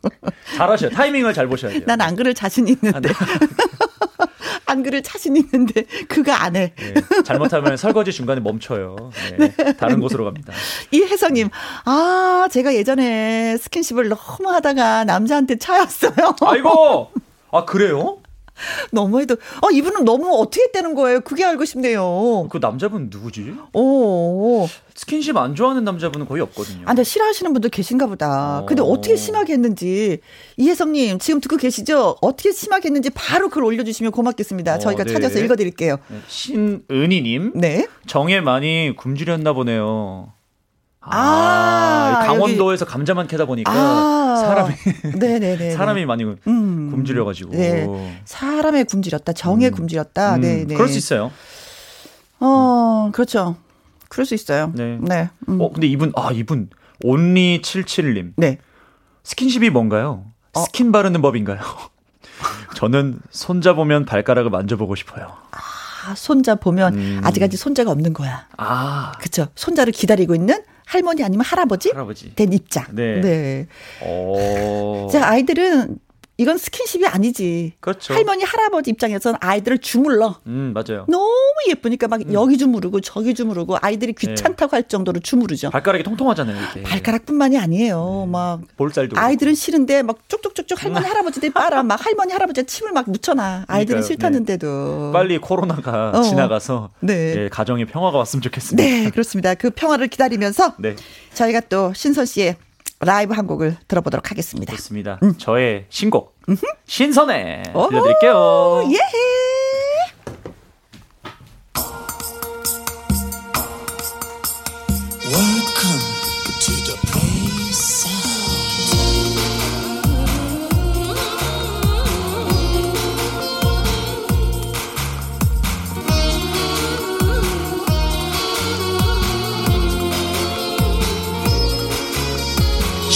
잘하셔요. 타이밍을 잘 보셔야 돼요. 난 안 그럴 자신 있는데. 안 그럴 자신 있는데 그가 안 해. 네, 잘못하면 설거지 중간에 멈춰요. 네, 다른 곳으로 갑니다. 이 혜성님, 아, 제가 예전에 스킨십을 너무 하다가 남자한테 차였어요. 아이고, 아 그래요? 너무 해도, 어, 이분은 너무 어떻게 했다는 거예요? 그게 알고 싶네요. 그 남자분 누구지? 오. 스킨십 안 좋아하는 남자분은 거의 없거든요. 아, 근데 싫어하시는 분들 계신가 보다. 어. 근데 어떻게 심하게 했는지, 이혜성님, 지금 듣고 계시죠? 어떻게 심하게 했는지 바로 글 올려주시면 고맙겠습니다. 어, 저희가 네. 찾아서 읽어드릴게요. 네, 신은희님 네. 정에 많이 굶주렸나 보네요. 아, 강원도에서 감자만 캐다 보니까 아. 사람이 네네네. 사람이 많이 음. 굶주려가지고. 네. 사람에 굶주렸다. 정에 굶주렸다. 음, 네, 네. 그럴 수 있어요. 어, 그렇죠. 그럴 수 있어요. 네. 네. 음. 어 근데 이분 아 이분 온리 77님 네. 스킨십이 뭔가요? 어. 스킨 바르는 법인가요? 저는 손자 보면 발가락을 만져보고 싶어요. 아, 손자 보면 음. 아직까지 손자가 없는 거야. 아 그쵸. 손자를 기다리고 있는 할머니 아니면 할아버지? 할아버지. 된 입장. 네. 네. 어. 자, 아이들은 이건 스킨십이 아니지. 그렇죠. 할머니 할아버지 입장에서는 아이들을 주물러. 음, 맞아요. 너무 예쁘니까 음. 막 여기 주무르고 저기 주무르고 아이들이 귀찮다고 할 정도로 주무르죠. 네. 발가락이 통통하잖아요, 이렇게. 발가락뿐만이 아니에요. 막 볼살도. 아이들은 싫은데 막 쭉쭉쭉쭉 할머니 할아버지들이 빨아 막 할머니 할아버지 침을 막 묻혀놔. 아이들은 그러니까요. 싫다는데도. 빨리 코로나가 어. 지나가서 네. 예, 가정에 평화가 왔으면 좋겠습니다. 네, 그렇습니다. 그 평화를 기다리면서 네, 저희가 또 신선 씨의 라이브 한 곡을 들어보도록 하겠습니다. 좋습니다. 저의 신곡 신선해 들려드릴게요. 예.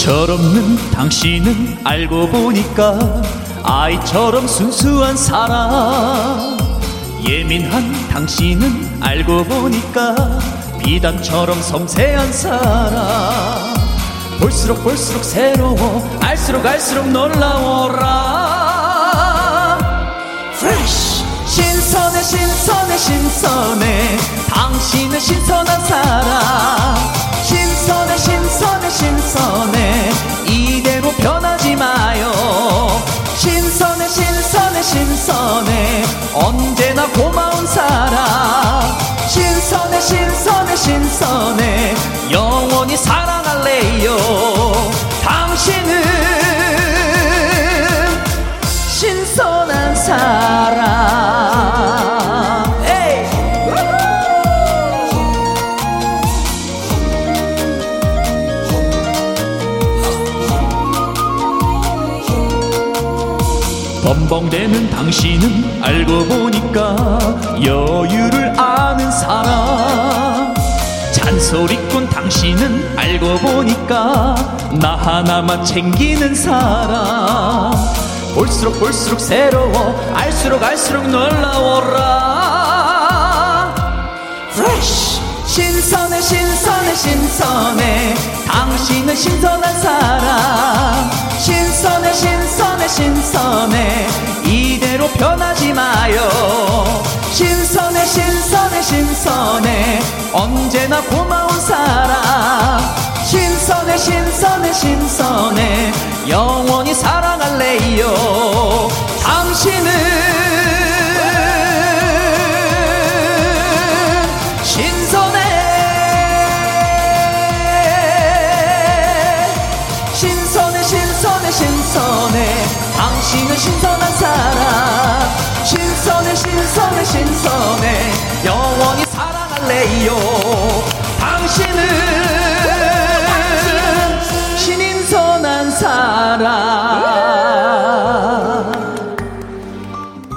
철없는 당신은 알고 보니까 아이처럼 순수한 사람. 예민한 당신은 알고 보니까 비단처럼 섬세한 사람. 볼수록 볼수록 새로워 알수록 알수록 놀라워라. Fresh! 신선해 신선해 신선해. 당신은 신선한 사람 신선해 신선해 신선해. 이대로 변하지 마요. 신선해 신선해 신선해. 언제나 고마운 사람 신선해 신선해 신선해. 영원히 사랑할래요. 당신은 신선한 사람 벙벙대는 당신은 알고 보니까 여유를 아는 사람. 잔소리꾼 당신은 알고 보니까 나 하나만 챙기는 사람. 볼수록 볼수록 새로워 알수록 알수록 놀라워라 신선해 신선해 신선해. 당신은 신선한 사람. 신선해 신선해 신선해. 이대로 변하지 마요. 신선해 신선해 신선해. 언제나 고마운 사람. 신선해 신선해 신선해. 영원히 사랑할래요. 당신은 당신은 신선한 사람 신선해 신선해 신선해. 영원히 사랑할래요. 당신은 신선한 사람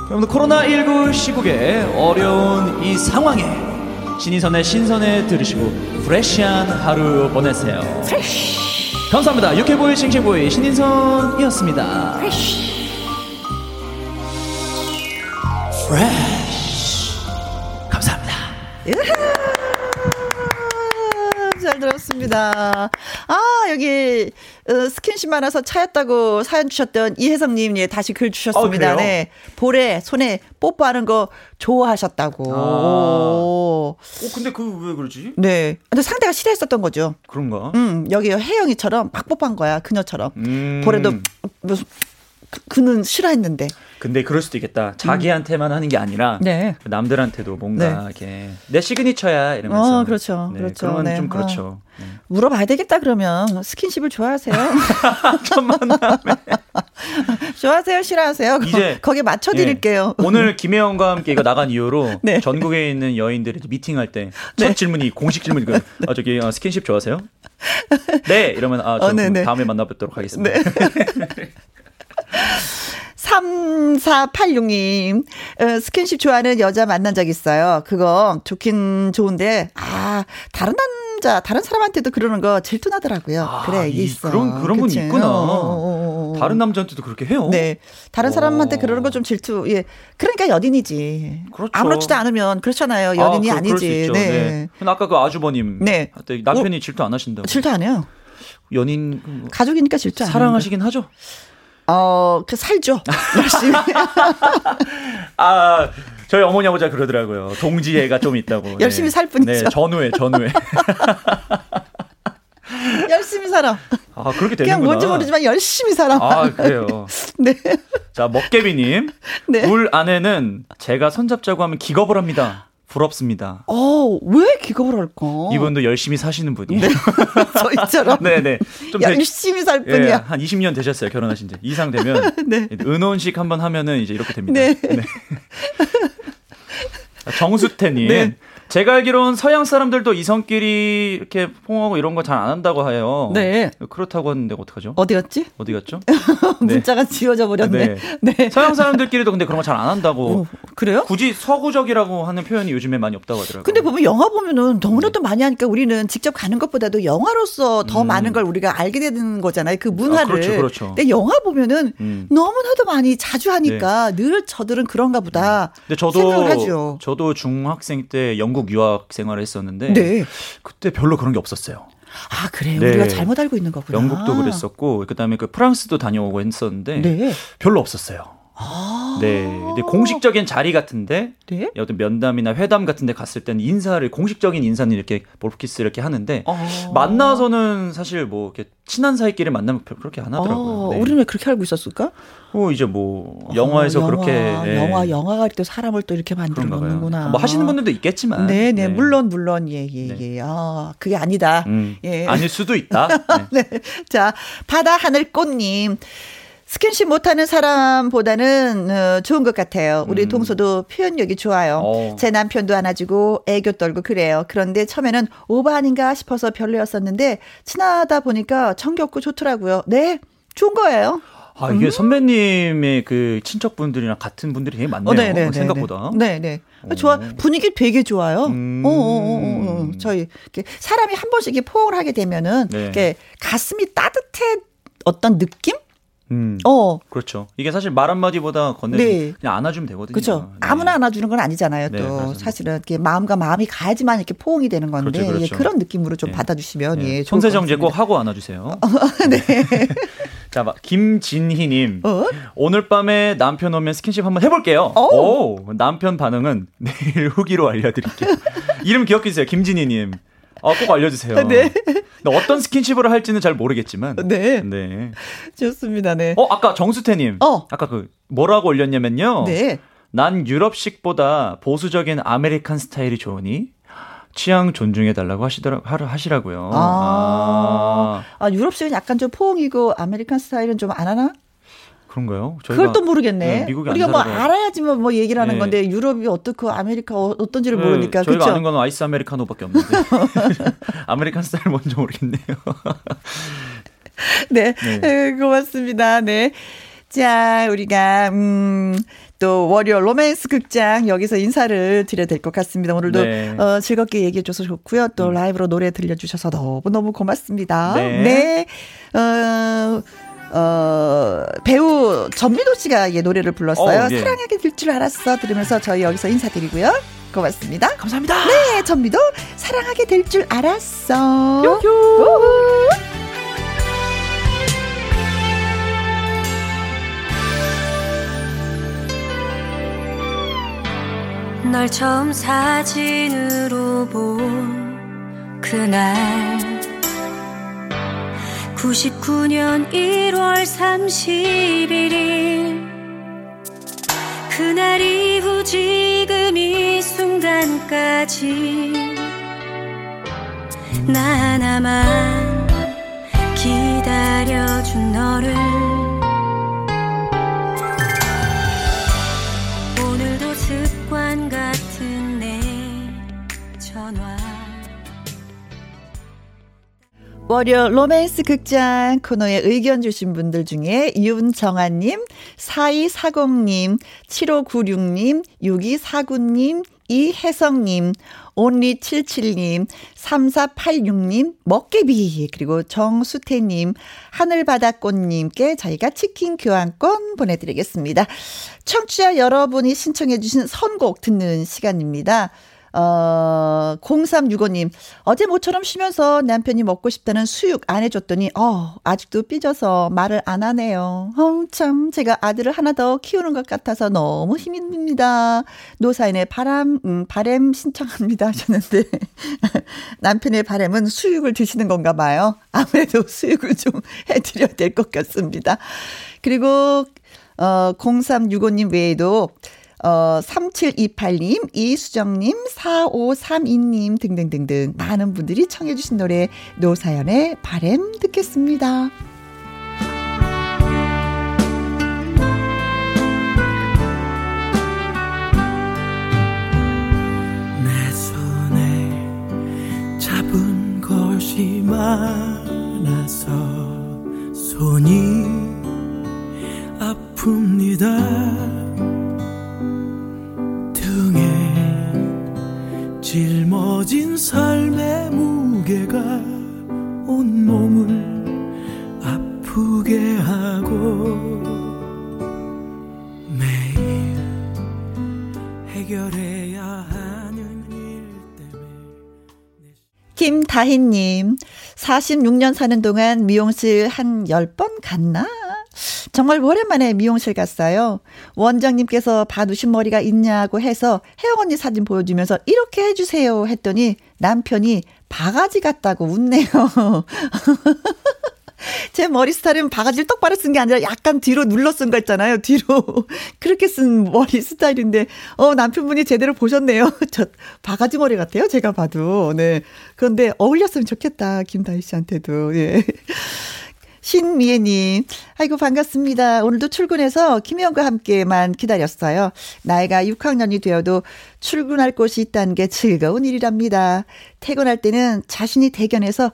여러분들 코로나19 시국에 어려운 이 상황에 신인선의 신선에 들으시고 프레시한 하루 보내세요. 감사합니다. 유쾌보이 싱싱보이 신인선이었습니다. 프레시. 감사합니다. 잘 들었습니다. 아, 여기, 어, 스킨십 많아서 차였다고 사연 주셨던 이혜성님, 예, 다시 글 주셨습니다. 아, 그래요? 네. 볼에, 손에 뽀뽀하는 거 좋아하셨다고. 아. 어, 근데 그 왜 그러지? 네. 근데 상대가 싫어했었던 거죠. 그런가? 음, 여기 혜영이처럼 막 뽀뽀한 거야, 그녀처럼. 음. 볼에도, 무슨, 그- 그는 싫어했는데. 근데 그럴 수도 있겠다. 자기한테만 하는 게 아니라 네. 남들한테도 뭔가 네. 이렇게 내 시그니처야 이러면서. 어, 그렇죠. 네, 그렇죠. 그건 네. 좀 그렇죠. 네. 물어봐야 되겠다, 그러면. 스킨십을 좋아하세요? 좋아하세요? 싫어하세요? 이제 거 기에 맞춰 드릴게요. 예. 오늘 김혜영과 함께 이거 나간 이후로 네. 전국에 있는 여인들이 미팅할 때 첫 질문이 공식 질문이 그 아, 저기 어, 스킨십 좋아하세요? 네 이러면 아, 저 어, 네, 네. 다음에 만나뵙도록 하겠습니다. 3486님, 어, 스킨십 좋아하는 여자 만난 적 있어요. 그거 좋긴 좋은데, 아, 다른 남자, 다른 사람한테도 그러는 거 질투나더라고요. 아, 그래, 이게 이- 있어. 그런 그런 분이 그치? 있구나. 어, 어, 어, 어. 다른 남자한테도 그렇게 해요? 네. 다른 사람한테 오. 그러는 거 좀 질투, 예. 그러니까 연인이지. 그렇죠. 아무렇지도 않으면 그렇잖아요. 연인이 아, 아, 그- 그럴 수 니지 있죠. 네. 근데 아까 그 아주버님 네. 남편이 질투 안 하신다고. 질투 안 해요. 연인 뭐 가족이니까 질투 안 해요. 사랑하시긴 하죠. 어, 그 살죠. 열심히. 아, 저희 어머니 아버지가 그러더라고요. 동지애가 좀 있다고. 열심히 네. 살 뿐이죠. 네, 전후에, 전후에. 열심히 살아. 아, 그렇게 되는구나. 그냥 뭔지 모르지만 열심히 살아. 아, 그래요. 네. 자, 먹개비님. 네. 울 아내는 제가 손잡자고 하면 기겁을 합니다. 부럽습니다. 어, 왜 기겁을 할까? 이분도 열심히 사시는 분이에요. 저희처럼. 네네. 좀 되- 열심히 살 예, 뿐이야. 한 20년 되셨어요. 결혼하신 지. 이상 되면. 네. 은혼식 한번 하면은 이제 이렇게 됩니다. 네. 정수태님. 네. 제가 알기론 서양 사람들도 이성끼리 이렇게 포옹하고 이런 거 잘 안 한다고 해요. 네. 그렇다고 하는데 어떡하죠? 어디 갔지? 어디 갔죠? 문자가 지워져 버렸네. 네. 서양 사람들끼리도 근데 그런 거 잘 안 한다고. 어, 그래요? 굳이 서구적이라고 하는 표현이 요즘에 많이 없다고 하더라고요. 근데 보면 영화 보면은 너무나도 많이 하니까 우리는 직접 가는 것보다도 영화로서 더 많은 걸 우리가 알게 되는 거잖아요. 그 문화를. 음. 아, 그렇죠, 그렇죠. 근데 영화 보면은 음. 너무나도 많이 자주 하니까 늘 저들은 그런가 보다. 근데 저도 생각을 하죠. 저도 중학생 때 영국 유학 생활을 했었는데 네. 그때 별로 그런 게 없었어요. 아, 그래요. 네. 우리가 잘못 알고 있는 거구나. 영국도 그랬었고 그다음에 그 프랑스도 다녀오고 했었는데 네. 별로 없었어요. 아. 네. 근데 공식적인 자리 같은데 네. 어떤 면담이나 회담 같은데 갔을 때는 인사를 공식적인 인사는 이렇게 볼키스 이렇게 하는데 어. 만나서는 사실 뭐 이렇게 친한 사이끼리 만나면 별- 그렇게 안 하더라고요. 어, 네. 우리는 왜 그렇게 알고 있었을까? 어, 이제 뭐 영화에서 어, 영화, 그렇게 네. 영화 영화가 또 사람을 또 이렇게 만들어. 놓는구나. 뭐 하시는 분들도 있겠지만. 네, 네, 네. 물론 물론 예, 예, 예. 아, 그게 아니다. 음, 예. 아닐 수도 있다. 네. 네. 자, 바다 하늘 꽃님. 스킨십 못하는 사람보다는 어, 좋은 것 같아요. 우리 음. 동서도 표현력이 좋아요. 어. 제 남편도 안아주고 애교 떨고 그래요. 그런데 처음에는 오바 아닌가 싶어서 별로였었는데 친하다 보니까 정겹고 좋더라고요. 네, 좋은 거예요. 아, 이게 선배님의 그 친척분들이랑 같은 분들이 되게 많네요. 어, 네, 네, 네, 생각보다. 네, 네. 좋아. 분위기 되게 좋아요. 음. 어, 어, 어, 어, 어. 저희 이렇게 사람이 한 번씩 이렇게 포옹을 하게 되면은 네. 이렇게 가슴이 따뜻해 어떤 느낌? 음. 어. 그렇죠. 이게 사실 말 한마디보다 건네주면 네. 그냥 안아주면 되거든요. 그렇죠. 네. 아무나 안아주는 건 아니잖아요. 네, 또 맞습니다. 사실은 이렇게 마음과 마음이 가야지만 이렇게 포옹이 되는 건데 그렇죠, 그렇죠. 예, 그런 느낌으로 좀 네. 받아주시면 네. 예, 좋을 것 손세 정제 꼭. 하고 안아주세요. 네. 자, 막 김진희님. 어? 오늘 밤에 남편 오면 스킨십 한번 해볼게요. 오. 오, 남편 반응은 내일 후기로 알려드릴게요. 이름 기억해 주세요. 김진희님. 아, 꼭 알려주세요. 네. 근데 어떤 스킨십을 할지는 잘 모르겠지만. 네. 네. 좋습니다. 네. 어, 아까 정수태님. 어. 아까 그 뭐라고 올렸냐면요. 네. 난 유럽식보다 보수적인 American style이 좋으니 취향 존중해 달라고 하시더라 하시라고요. 아. 아, 유럽식은 약간 좀 포옹이고 American style은 좀 안 하나? 그런가요? 그걸 또 모르겠네. 네, 우리가 안뭐 살아서. 알아야지 뭐, 뭐 얘기를 하는 네. 건데 유럽이 어떻고 아메리카 어- 어떤지를 네, 모르니까 저희가 그렇죠. 아는 건 아이스 아메리카노밖에 없는데 American style 뭔지 모르겠네요. 네. 네. 에, 고맙습니다. 네. 자, 우리가, 음, 또 월요 로맨스 극장 여기서 인사를 드려야 될 것 같습니다. 오늘도 네. 음. 어, 즐겁게 얘기해 줘서 좋고요. 또 라이브로 노래 들려주셔서 너무너무 고맙습니다. 네. 어, 어, 배우 전미도 씨가 이 노래를 불렀어요. 어, 예. 사랑하게 될 줄 알았어. 들으면서 저희 여기서 인사드리고요. 고맙습니다. 감사합니다. 네, 전미도 사랑하게 될 줄 알았어. 우후. 널 처음 사진으로 본 그날 99년 1월 31일. 그날 이후 지금 이 순간까지 나 하나만 기다려준 너를 월요 로맨스 극장 코너에 의견 주신 분들 중에 윤정아님, 4240님, 7596님, 6249님, 이혜성님, 온리77님, 3486님, 먹개비, 그리고 정수태님, 하늘바다꽃님께 저희가 치킨 교환권 보내드리겠습니다. 청취자 여러분이 신청해주신 선곡 듣는 시간입니다. 어, 0365님, 어제 모처럼 쉬면서 남편이 먹고 싶다는 수육 안 해줬더니, 어, 아직도 삐져서 말을 안 하네요. 어, 참, 제가 아들을 하나 더 키우는 것 같아서 너무 힘이 듭니다. 노사인의 바람, 음, 바램 신청합니다 하셨는데, 남편의 바램은 수육을 드시는 건가 봐요. 아무래도 수육을 좀 해드려야 될 것 같습니다. 그리고, 어, 0365님 외에도, 어, 3728님, 이수정님, 4532님 등등등등 많은 분들이 청해주신 노래 노사연의 바램 듣겠습니다. 많아서 손이 아픕니다. 짊어진 삶의 무게가 온 몸을 아프게 하고 매일 해결해야 하는 일 때문에 김다희님, 46년 사는 동안 미용실 한 10번 갔나? 정말 오랜만에 미용실 갔어요. 원장님께서 봐두신 머리가 있냐고 해서 혜영 언니 사진 보여주면서 이렇게 해주세요 했더니 남편이 바가지 같다고 웃네요. 제 머리 스타일은 바가지를 똑바로 쓴 게 아니라 약간 뒤로 눌러 쓴 거 있잖아요. 뒤로. 그렇게 쓴 머리 스타일인데, 어, 남편분이 제대로 보셨네요. 저, 바가지 머리 같아요. 제가 봐도. 네. 그런데 어울렸으면 좋겠다. 김다희 씨한테도. 예. 신미애님, 아이고, 반갑습니다. 오늘도 출근해서 김혜영과 함께만 기다렸어요. 나이가 6학년이 되어도 출근할 곳이 있다는 게 즐거운 일이랍니다. 퇴근할 때는 자신이 대견해서,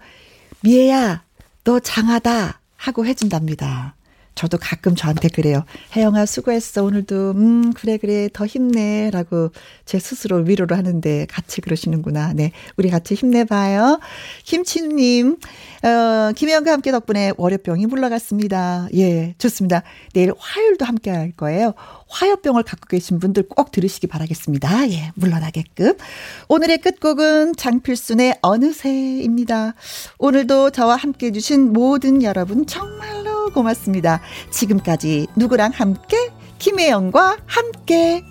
미애야, 너 장하다 하고 해준답니다. 저도 가끔 저한테 그래요. 혜영아 수고했어 오늘도 음 그래 그래 더 힘내라고 제 스스로 위로를 하는데 같이 그러시는구나. 네 우리 같이 힘내봐요. 김치누님 어, 김혜영과 함께 덕분에 월요병이 물러갔습니다. 예 좋습니다. 내일 화요일도 함께 할 거예요. 화요병을 갖고 계신 분들 꼭 들으시기 바라겠습니다. 예 물러나게끔 오늘의 끝곡은 장필순의 어느새입니다. 오늘도 저와 함께 해주신 모든 여러분 정말로 고맙습니다. 지금까지 누구랑 함께? 김혜영과 함께.